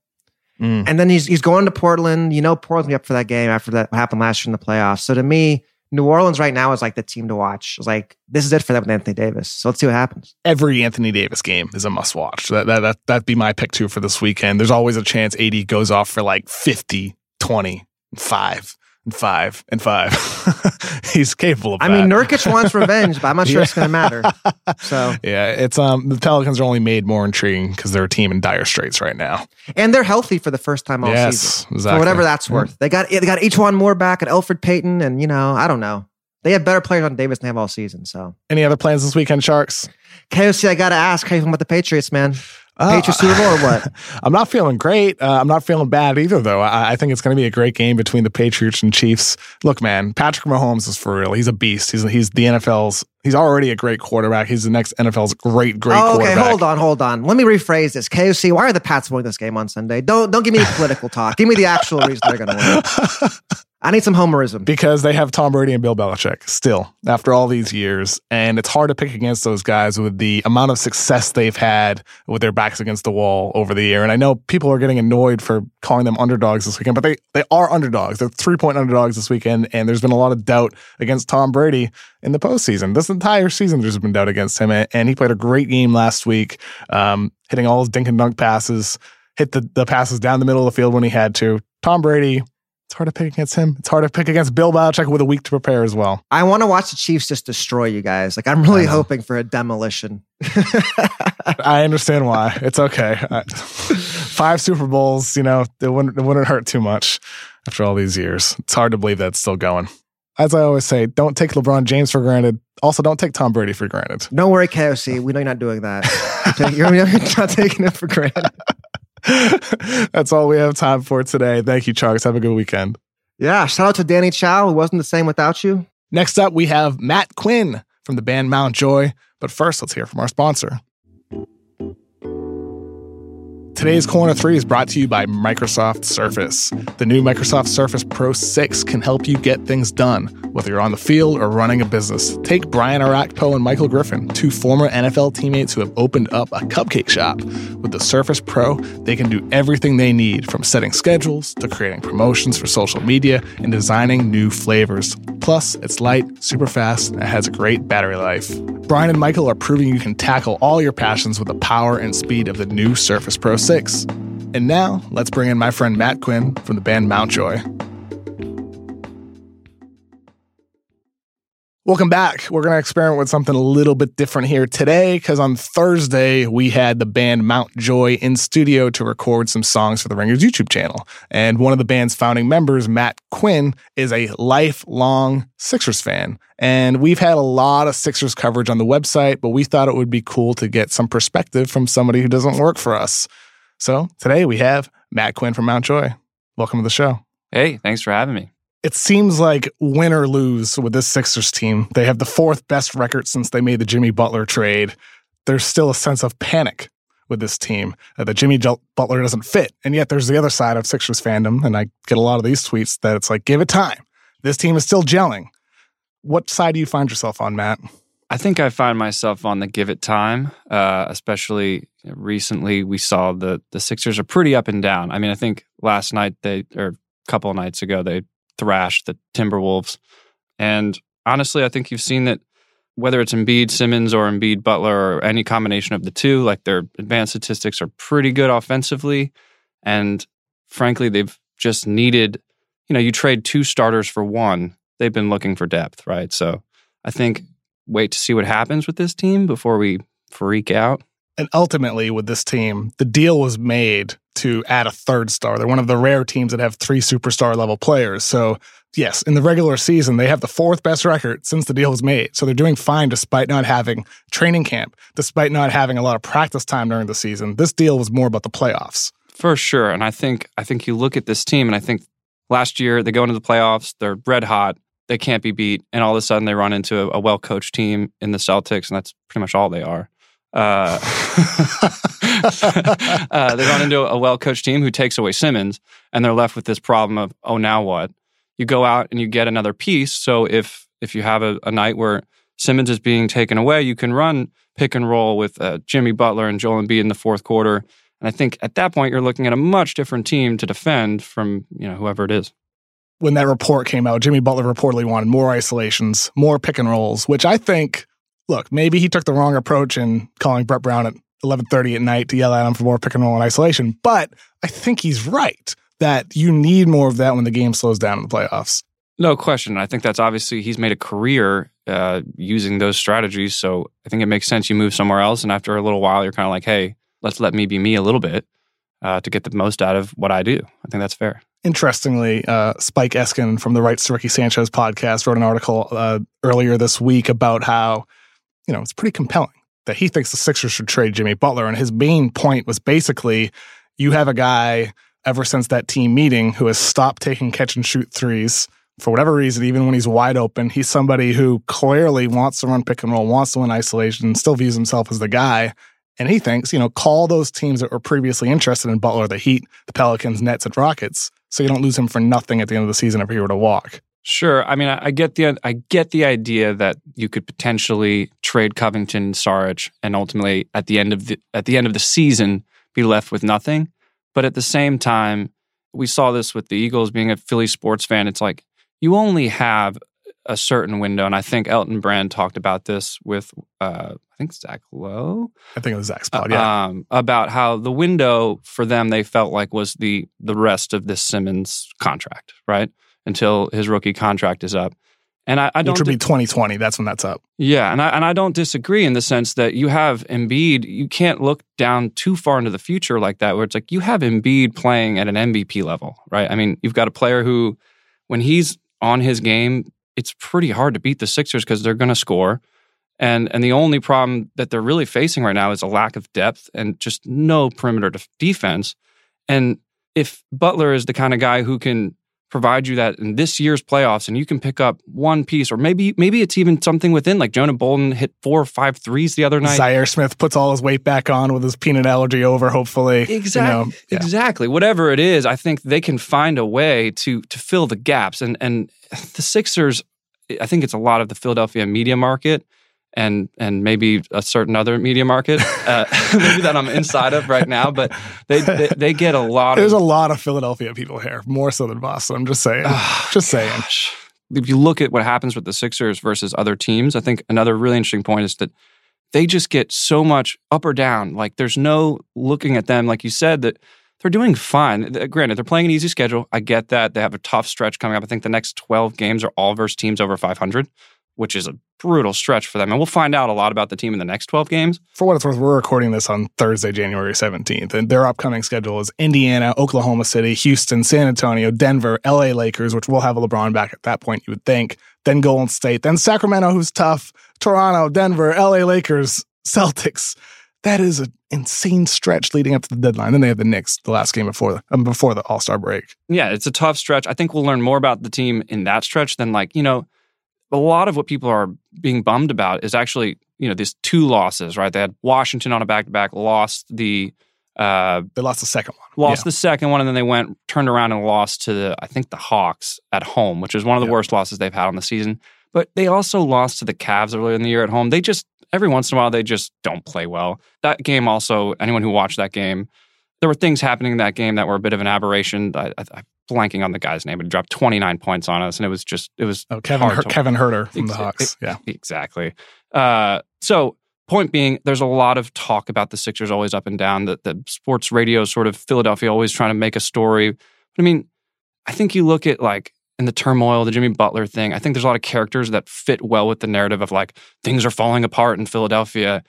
Mm.
And then he's he's going to Portland. You know, Portland's gonna up for that game after that happened last year in the playoffs. So to me, New Orleans right now is like the team to watch. It's like this is it for them with Anthony Davis. So let's see what happens.
Every Anthony Davis game is a must watch. That, that, that, that'd be my pick too for this weekend. There's always a chance AD goes off for like 50, 20, 5, and 5, and 5. He's capable of
I
that.
mean, Nurkic wants revenge, but I'm not sure it's gonna matter. So
Yeah, it's um the Pelicans are only made more intriguing because they're a team in dire straits right now.
and they're healthy for the first time all
yes,
season.
exactly.
For whatever that's worth. They got they got E'Twaun Moore back at Elfrid Payton, and you know, I don't know. They have better players on Davis than they have all season. So
Any other plans this weekend, Tjarks?
KOC, I gotta ask, how you feeling about the Patriots, man?
Uh,
Patriots Super Bowl or what?
I'm not feeling great. Uh, I'm not feeling bad either, though. I, I think it's going to be a great game between the Patriots and Chiefs. Look, man, Patrick Mahomes is for real. He's a beast. He's he's the NFL's. He's already a great quarterback. He's the next NFL's great, great
Oh, okay,
quarterback.
hold on, hold on. Let me rephrase this. KOC, why are the Pats winning this game on Sunday? Don't don't give me political talk. Give me the actual reason they're going to win. I need some homerism.
because they have Tom Brady and Bill Belichick still after all these years. And it's hard to pick against those guys with the amount of success they've had with their backs against the wall over the year. And I know people are getting annoyed for calling them underdogs this weekend, but they, they are underdogs. They're three point underdogs this weekend. And there's been a lot of doubt against Tom Brady in the postseason. This entire season, there's been doubt against him. And he played a great game last week, um, hitting all his dink and dunk passes, hit the, the passes down the middle of the field when he had to. Tom Brady, it's hard to pick against him. It's hard to pick against Bill Belichick with a week to prepare as well.
I want to watch the Chiefs just destroy you guys. Like I'm really hoping for a demolition.
I understand why. It's okay. Five Super Bowls, you know, it wouldn't, it wouldn't hurt too much after all these years. It's hard to believe that's still going. As I always say, don't take LeBron James for granted. Also, don't take Tom Brady for granted.
Don't worry, KOC. We know you're not doing that. You're, taking- you're, you're not taking it for granted.
that's all we have time for today. Thank you, Charles. Have a good weekend.
Yeah. Shout out to Danny Chau, It wasn't the same without you.
Next up, we have Matt Quinn from the band Mt. Joy. But first, let's hear from our sponsor. Today's Corner 3 is brought to you by Microsoft Surface. The new Microsoft Surface Pro 6 can help you get things done, whether you're on the field or running a business. Take Brian Orakpo and Michael Griffin, two former NFL teammates who have opened up a cupcake shop. With the Surface Pro, they can do everything they need from setting schedules to creating promotions for social media and designing new flavors. Plus, it's light, super fast, and has a great battery life. Brian and Michael are proving you can tackle all your passions with the power and speed of the new Surface Pro 6. And now, let's bring in my friend Matt Quinn from the band Mt. Joy. Welcome back. We're going to experiment with something a little bit different here today because on Thursday, we had the band Mt. Joy in studio to record some songs for the Ringers YouTube channel. And one of the band's founding members, Matt Quinn, is a lifelong Sixers fan. And we've had a lot of Sixers coverage on the website, but we thought it would be cool to get some perspective from somebody who doesn't work for us. So today we have Matt Quinn from Mt. Joy. Welcome to the show.
Hey, thanks for having me
it seems like win or lose with this Sixers team. They have the fourth best record since they made the Jimmy Butler trade. There's still a sense of panic with this team uh, that Jimmy Butler doesn't fit. And yet there's the other side of Sixers fandom. And I get a lot of these tweets that it's like, give it time. This team is still gelling. What side do you find yourself on, Matt?
I think I find myself on the give it time, uh, especially recently. We saw the the Sixers are pretty up and down. I mean, I think last night they or a couple of nights ago they thrashed the Timberwolves. And honestly, I think you've seen that whether it's Embiid Simmons or Embiid Butler or any combination of the two, like their advanced statistics are pretty good offensively. And frankly, they've just needed, you know, you trade two starters for one. They've been looking for depth, right? So I think wait to see what happens with this team before we freak out.
And ultimately, with this team, the deal was made to add a third star. They're one of the rare teams that have three superstar level players. So, yes, in the regular season, they have the fourth best record since the deal was made. So they're doing fine despite not having training camp, despite not having a lot of practice time during the season. This deal was more about the playoffs.
For sure. And I think I think you look at this team and I think last year they go into the playoffs, they're red hot, they can't be beat, and all of a sudden they run into a, a well coached team in the Celtics, and that's pretty much all they are. Uh, uh, they run into a well coached team who takes away Simmons, and they're left with this problem of, oh, now what? You go out and you get another piece. So if if you have a, a night where Simmons is being taken away, you can run pick and roll with uh, Jimmy Butler and Joel Embiid in the fourth quarter. And I think at that point you're looking at a much different team to defend from you know whoever it is.
When that report came out, Jimmy Butler reportedly wanted more isolations, more pick and rolls, which I think look, maybe he took the wrong approach in calling Brett Brown at 11:30 at night to yell at him for more pick and roll and isolation, but I think he's right that you need more of that when the game slows down in the playoffs.
No question. I think that's obviously he's made a career uh, using those strategies. So I think it makes sense you move somewhere else, and after a little while, you're kind of like, hey, let's let me be me a little bit uh, to get the most out of what I do. I think that's fair.
Interestingly, uh, Spike Eskin from the Rights to Ricky Sanchez podcast wrote an article uh, earlier this week about how you know, it's pretty compelling that he thinks the Sixers should trade Jimmy Butler. And his main point was basically you have a guy ever since that team meeting who has stopped taking catch and shoot threes for whatever reason, even when he's wide open. He's somebody who clearly wants to run pick and roll, wants to win isolation, still views himself as the guy. And he thinks, you know, call those teams that were previously interested in Butler, the Heat, the Pelicans, Nets, and Rockets, so you don't lose him for nothing at the end of the season if he were to walk.
Sure. I mean, I, get the I get the idea that you could potentially trade Covington, Saric, and ultimately at the end of the at the end of the season be left with nothing. But at the same time, we saw this with the Eagles being a Philly sports fan. It's like you only have a certain window, and I think Elton Brand talked about this with uh, I think Zach Lowe.
I think it was Zach's pod, yeah. Um,
about how the window for them they felt like was the the rest of this Simmons contract, right? until his rookie contract is up.
And I, I don't. Which would be 2020. That's when that's up.
Yeah, and I and I don't disagree in the sense that you have Embiid. You can't look down too far into the future like that, where it's like you have Embiid playing at an MVP level, right? I mean, you've got a player who, when he's on his game, it's pretty hard to beat the Sixers because they're going to score, and and the only problem that they're really facing right now is a lack of depth and just no perimeter defense. And if Butler is the kind of guy who can provide you that in this year's playoffs and you can pick up one piece or maybe maybe it's even something within like Jonah Bolden hit four or five threes the other night.
Zhaire Smith puts all his weight back on with his peanut allergy over hopefully.
Exactly. You know, yeah. Exactly. Whatever it is, I think they can find a way to to fill the gaps and and the Sixers I think it's a lot of the Philadelphia media market and and maybe a certain other media market, uh, maybe that I'm inside of right now. But they they, they get a lot.
There's
of,
a lot of Philadelphia people here, more so than Boston. I'm just saying. just saying.
If you look at what happens with the Sixers versus other teams, I think another really interesting point is that they just get so much up or down. Like there's no looking at them, like you said, that they're doing fine. Granted, they're playing an easy schedule. I get that. They have a tough stretch coming up. I think the next 12 games are all versus teams over 500 which is a brutal stretch for them. And we'll find out a lot about the team in the next 12 games.
For what it's worth, we're recording this on Thursday, January 17th, and their upcoming schedule is Indiana, Oklahoma City, Houston, San Antonio, Denver, LA Lakers, which will have a LeBron back at that point, you would think, then Golden State, then Sacramento, who's tough, Toronto, Denver, LA Lakers, Celtics. That is an insane stretch leading up to the deadline. Then they have the Knicks, the last game before the um, before the All Star break.
Yeah, it's a tough stretch. I think we'll learn more about the team in that stretch than like you know a lot of what people are being bummed about is actually, you know, these two losses, right? They had Washington on a back to back, lost the uh,
they lost the second one.
Lost yeah. the second one, and then they went turned around and lost to the I think the Hawks at home, which is one of the yeah. worst losses they've had on the season. But they also lost to the Cavs earlier in the year at home. They just every once in a while they just don't play well. That game also, anyone who watched that game, there were things happening in that game that were a bit of an aberration. I, I, blanking on the guy's name, but he dropped 29 points on us, and it was just it was
oh Kevin Her- Kevin Huerter from Ex- the Hawks. Yeah,
exactly. Uh, so point being, there's a lot of talk about the Sixers always up and down. That the sports radio sort of Philadelphia always trying to make a story. But I mean, I think you look at like in the turmoil, the Jimmy Butler thing. I think there's a lot of characters that fit well with the narrative of like things are falling apart in Philadelphia.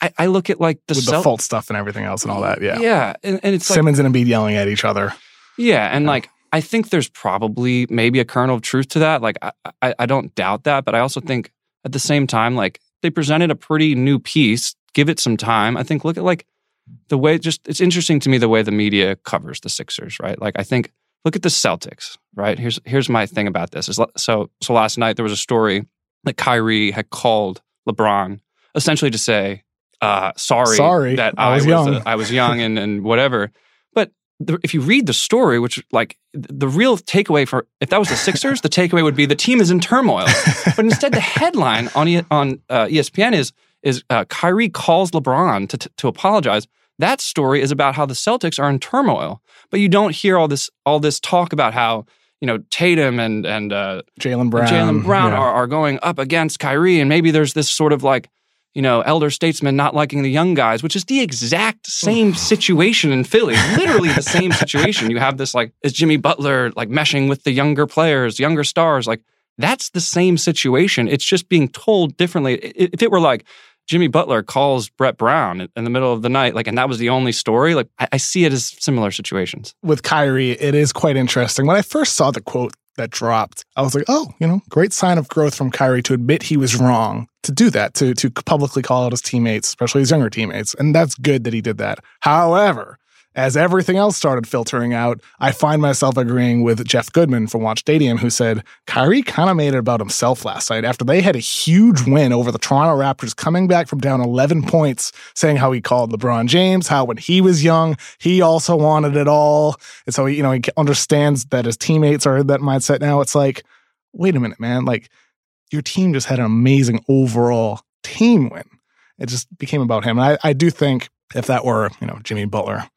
I, I look at like the,
with the Fultz stuff and everything else and all that. Yeah,
yeah, and, and it's
Simmons
like,
and Embiid yelling at each other.
Yeah, and like I think there's probably maybe a kernel of truth to that. Like I, I, I don't doubt that, but I also think at the same time, like they presented a pretty new piece. Give it some time. I think look at like the way just it's interesting to me the way the media covers the Sixers, right? Like I think look at the Celtics, right? Here's here's my thing about this. Is so so last night there was a story that Kyrie had called LeBron essentially to say, uh, sorry,
sorry
that I,
I was,
was
young,
uh, I was young and and whatever. The, if you read the story, which like the real takeaway for if that was the Sixers, the takeaway would be the team is in turmoil. but instead, the headline on e, on uh, ESPN is is uh, Kyrie calls LeBron to, to, to apologize. That story is about how the Celtics are in turmoil, but you don't hear all this all this talk about how you know Tatum and and uh,
Jaylen Brown,
Jaylen Brown yeah. are, are going up against Kyrie, and maybe there's this sort of like you know, elder statesmen not liking the young guys, which is the exact same situation in Philly. Literally the same situation. You have this like, is Jimmy Butler like meshing with the younger players, younger stars? Like, that's the same situation. It's just being told differently. If it were like Jimmy Butler calls Brett Brown in the middle of the night, like, and that was the only story, like, I, I see it as similar situations.
With Kyrie, it is quite interesting. When I first saw the quote that dropped, I was like, oh, you know, great sign of growth from Kyrie to admit he was wrong, to do that, to to publicly call out his teammates, especially his younger teammates. And that's good that he did that. However, as everything else started filtering out, I find myself agreeing with Jeff Goodman from Watch Stadium, who said Kyrie kind of made it about himself last night after they had a huge win over the Toronto Raptors, coming back from down 11 points, saying how he called LeBron James, how when he was young, he also wanted it all. And so, you know, he understands that his teammates are in that mindset now. It's like, wait a minute, man. Like, your team just had an amazing overall team win. It just became about him. And I, I do think if that were, you know, Jimmy Butler,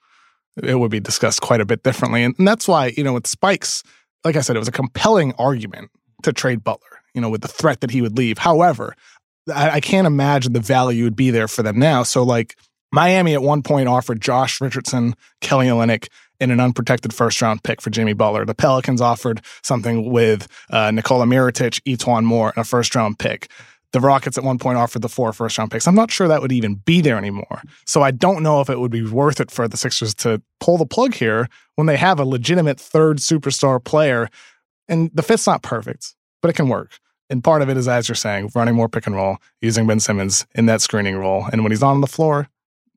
it would be discussed quite a bit differently. And, and that's why, you know, with Spikes, like I said, it was a compelling argument to trade Butler, you know, with the threat that he would leave. However, I, I can't imagine the value would be there for them now. So, like, Miami at one point offered Josh Richardson, Kelly Olynyk, in an unprotected first round pick for Jimmy Butler. The Pelicans offered something with uh, Nikola Mirotic, E'Twaun Moore, and a first round pick. The Rockets at one point offered the four first round picks. I'm not sure that would even be there anymore. So I don't know if it would be worth it for the Sixers to pull the plug here when they have a legitimate third superstar player. And the fit's not perfect, but it can work. And part of it is, as you're saying, running more pick and roll, using Ben Simmons in that screening role. And when he's on the floor,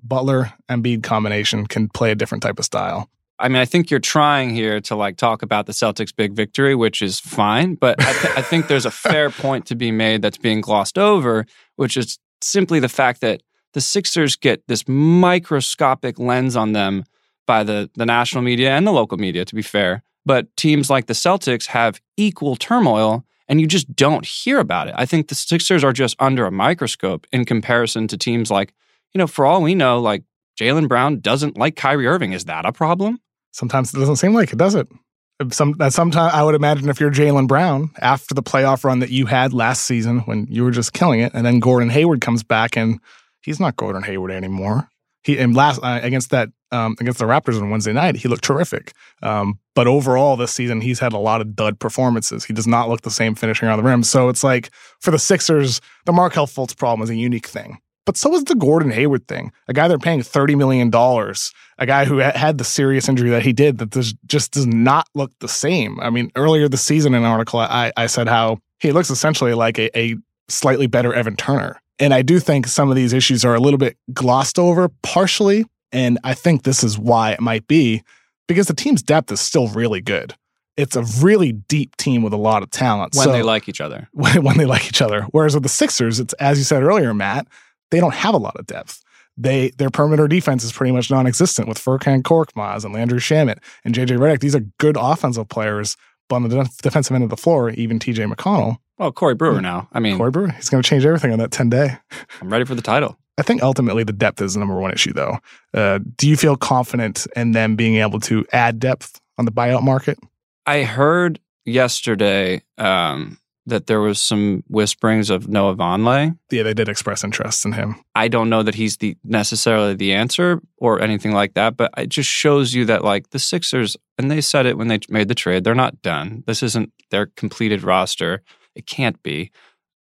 Butler and Embiid combination can play a different type of style.
I mean, I think you're trying here to like talk about the Celtics' big victory, which is fine, but I, th- I think there's a fair point to be made that's being glossed over, which is simply the fact that the Sixers get this microscopic lens on them by the the national media and the local media, to be fair. But teams like the Celtics have equal turmoil, and you just don't hear about it. I think the Sixers are just under a microscope in comparison to teams like, you know, for all we know, like Jaylen Brown doesn't like Kyrie Irving. Is that a problem?
Sometimes it doesn't seem like it, does it? Some sometimes I would imagine if you're Jaylen Brown after the playoff run that you had last season when you were just killing it, and then Gordon Hayward comes back and he's not Gordon Hayward anymore. He and last uh, against that um, against the Raptors on Wednesday night, he looked terrific. Um, but overall, this season, he's had a lot of dud performances. He does not look the same finishing around the rim. So it's like for the Sixers, the Markelle Fultz problem is a unique thing. But so is the Gordon Hayward thing. A guy they're paying $30 million, a guy who had the serious injury that he did that just does not look the same. I mean, earlier this season in an article, I, I said how he looks essentially like a, a slightly better Evan Turner. And I do think some of these issues are a little bit glossed over partially. And I think this is why it might be because the team's depth is still really good. It's a really deep team with a lot of talent.
When so, they like each other.
When, when they like each other. Whereas with the Sixers, it's as you said earlier, Matt, they don't have a lot of depth. They their perimeter defense is pretty much non-existent with Furkan Korkmaz and Landry Shamet and JJ Redick. These are good offensive players, but on the defensive end of the floor, even TJ McConnell.
Well, Corey Brewer now. I mean,
Corey Brewer, he's going to change everything on that 10 day.
I'm ready for the title.
I think ultimately the depth is the number one issue, though. Uh, do you feel confident in them being able to add depth on the buyout market?
I heard yesterday um, that there was some whisperings of Noah Vonleh.
Yeah, they did express interest in him.
I don't know that he's the necessarily the answer or anything like that, but it just shows you that like the Sixers, and they said it when they made the trade, they're not done. This isn't their completed roster. It can't be.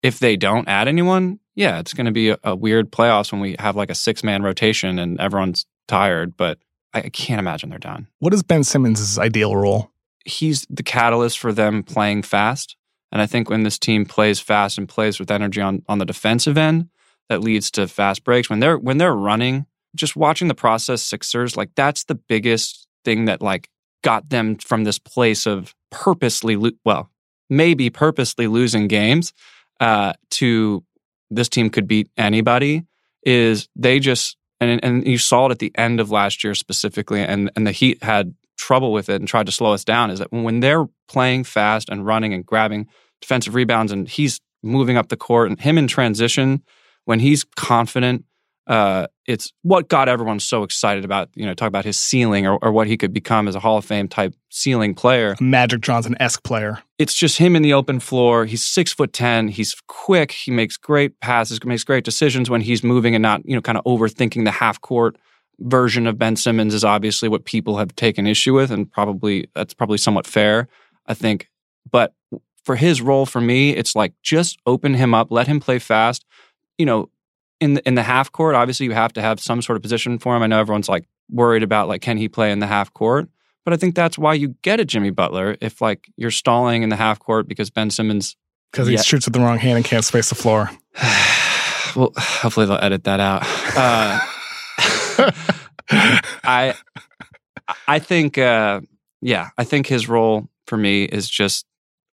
If they don't add anyone, yeah, it's going to be a, a, weird playoffs when we have like a six man rotation and everyone's tired. But I, I can't imagine they're done.
What is Ben Simmons' ideal role?
He's the catalyst for them playing fast. And I think when this team plays fast and plays with energy on, on the defensive end, that leads to fast breaks. When they're when they're running, just watching the process Sixers, like that's the biggest thing that like got them from this place of purposely lo- well, maybe purposely losing games uh, to this team could beat anybody is they just and and you saw it at the end of last year specifically and and the Heat had trouble with it and tried to slow us down is that when they're playing fast and running and grabbing defensive rebounds, and he's moving up the court. And him in transition, when he's confident, uh, it's what got everyone so excited about, you know, talk about his ceiling or, or what he could become as a Hall of Fame type ceiling player.
A Magic Johnson esque player.
It's just him in the open floor. He's six foot 10. He's quick. He makes great passes, makes great decisions when he's moving and not, you know, kind of overthinking the half court version of Ben Simmons is obviously what people have taken issue with. And probably that's probably somewhat fair, I think. But for his role for me, it's like just open him up, let him play fast. You know, in the, in the half court, obviously you have to have some sort of position for him. I know everyone's like worried about like can he play in the half court, but I think that's why you get a Jimmy Butler if like you're stalling in the half court because Ben Simmons
because he shoots with the wrong hand and can't space the floor.
well, hopefully they'll edit that out. Uh, I I think uh, yeah, I think his role for me is just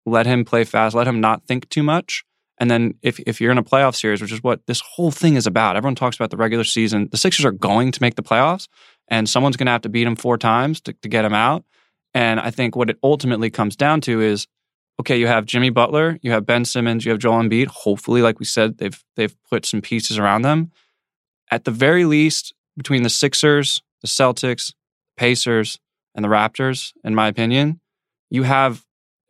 let him play fast, let him not think too much. And then if, if you're in a playoff series, which is what this whole thing is about, everyone talks about the regular season. The Sixers are going to make the playoffs, and someone's going to have to beat them four times to, to get them out. And I think what it ultimately comes down to is okay, you have Jimmy Butler, you have Ben Simmons, you have Joel Embiid. Hopefully, like we said, they've they've put some pieces around them. At the very least, between the Sixers, the Celtics, Pacers, and the Raptors, in my opinion, you have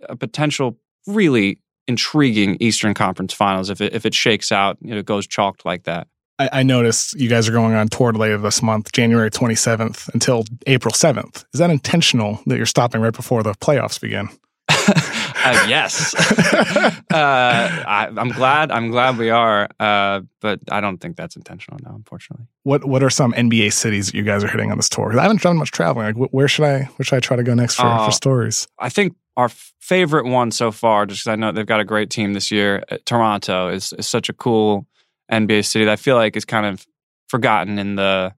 a potential really intriguing Eastern Conference Finals if it if it shakes out, you know, goes chalked like that.
I, I noticed you guys are going on tour later this month, January 27th until April 7th. Is that intentional that you're stopping right before the playoffs begin?
uh, yes. uh, I, am glad. I'm glad we are, uh, but I don't think that's intentional. No, unfortunately.
What What are some NBA cities that you guys are hitting on this tour? I haven't done much traveling. Like, where should I Where should I try to go next for, for uh, stories?
I think our favorite one so far, just because I know they've got a great team this year, uh, Toronto is, is such a cool NBA city that I feel like is kind of forgotten in the,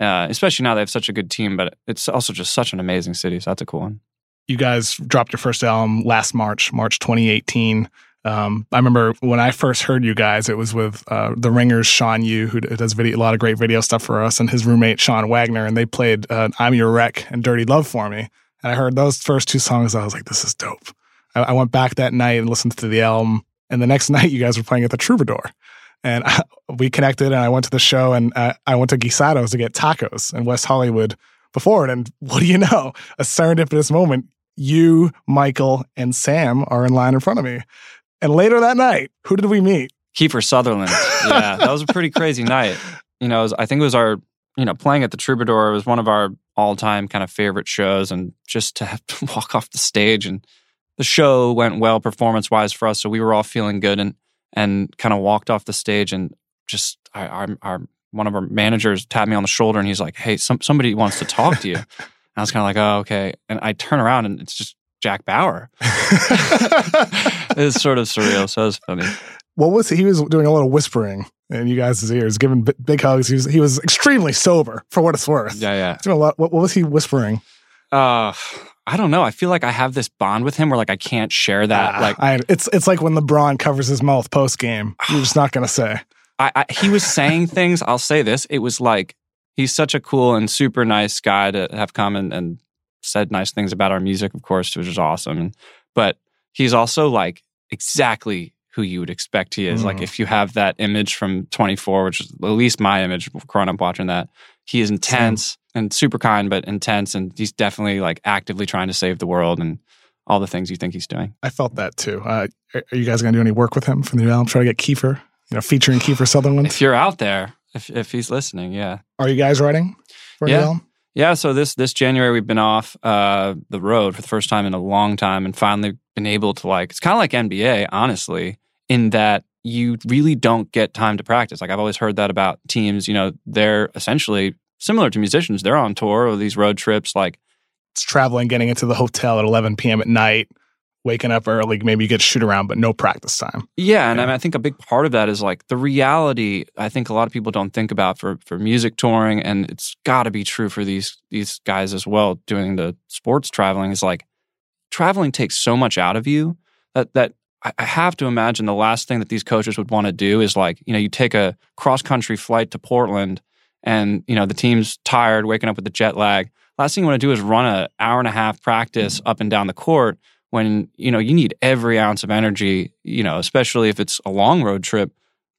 uh, especially now they have such a good team, but it's also just such an amazing city. So that's a cool one.
You guys dropped your first album last March, March 2018. Um, I remember when I first heard you guys, it was with uh, the Ringers, Sean Yu, who does video, a lot of great video stuff for us, and his roommate Sean Wagner, and they played uh, "I'm Your Wreck" and "Dirty Love" for me. And I heard those first two songs. I was like, this is dope. I, I, went back that night and listened to the album. And the next night, you guys were playing at the Troubadour. And I, we connected and I went to the show and I, I went to Guisado's to get tacos in West Hollywood before it. And what do you know? A serendipitous moment. You, Michael, and Sam are in line in front of me. And later that night, who did we meet?
Kiefer Sutherland. Yeah, that was a pretty crazy night. You know, was, I think it was our you know, playing at the Troubadour was one of our all time kind of favorite shows. And just to have to walk off the stage and the show went well performance wise for us. So we were all feeling good and, and kind of walked off the stage and just our, our, one of our managers tapped me on the shoulder and he's like, Hey, some, somebody wants to talk to you. and I was kind of like, Oh, okay. And I turn around and it's just Jack Bauer. it's sort of surreal. So it was funny.
what was he? He was doing a little whispering in you guys' ears, giving b- big hugs. He was he was extremely sober for what it's worth.
Yeah, yeah.
Doing a lot. What, what was he whispering?
Uh, I don't know. I feel like I have this bond with him where like I can't share that.
Ah,
like
I, it's it's like when LeBron covers his mouth post game. You're just not gonna say.
I, I he was saying things. I'll say this. It was like he's such a cool and super nice guy to have come and, and said nice things about our music, of course, which is awesome. But he's also like exactly who you would expect he is. Like
Mhm.
if you have that image from 24, which is at least my image growing up watching that, he is intense and super kind, but intense, and he's definitely like actively trying to save the world and all the things you think he's doing.
I felt that too. Uh, are you guys gonna do any work with him for the new album? Try to get Kiefer, you know, featuring Kiefer Sutherland.
If you're out there, if if he's listening, yeah.
Are you guys writing for a new
Yeah.
album?
Yeah, so this this January we've been off uh, the road for the first time in a long time, and finally been able to like. It's kind of like NBA, honestly, in that you really don't get time to practice. Like I've always heard that about teams. You know, they're essentially similar to musicians. They're on tour or these road trips. Like
It's traveling, getting into the hotel at 11 p.m. at night, waking up early. Maybe you get shoot around, but no practice time.
Yeah, and I, mean, I think a big part of that is like the reality. I think a lot of people don't think about for for music touring, and it's got to be true for these these guys as well. Doing the sports traveling is like traveling takes so much out of you that that I have to imagine the last thing that these coaches would want to do is like you know you take a cross country flight to Portland, and you know the team's tired, waking up with the jet lag. Last thing you want to do is run an hour and a half practice up and down the court when you know you need every ounce of energy you know especially if it's a long road trip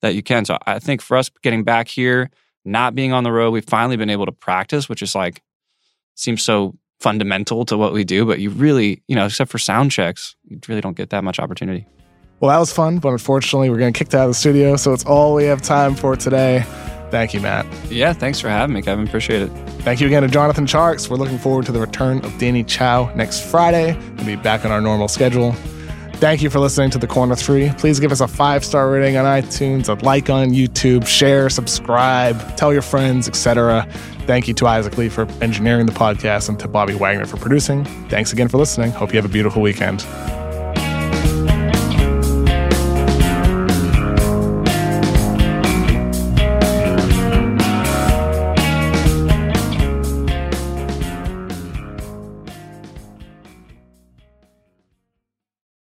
that you can so i think for us getting back here not being on the road we've finally been able to practice which is like seems so fundamental to what we do but you really you know except for sound checks you really don't get that much opportunity
Well, that was fun, but unfortunately, we're getting kicked out of the studio, so it's all we have time for today. Thank you, Matt.
yeah thanks for having me kevin appreciate it
Thank you again to Jonathan Tjarks. We're looking forward to the return of Danny Chau next Friday. We'll be back on our normal schedule. Thank you for listening to The Corner 3. Please give us a five star rating on iTunes, a like on YouTube, share, subscribe, tell your friends, etc. Thank you to Isaac Lee for engineering the podcast and to Bobby Wagner for producing. Thanks again for listening. Hope you have a beautiful weekend.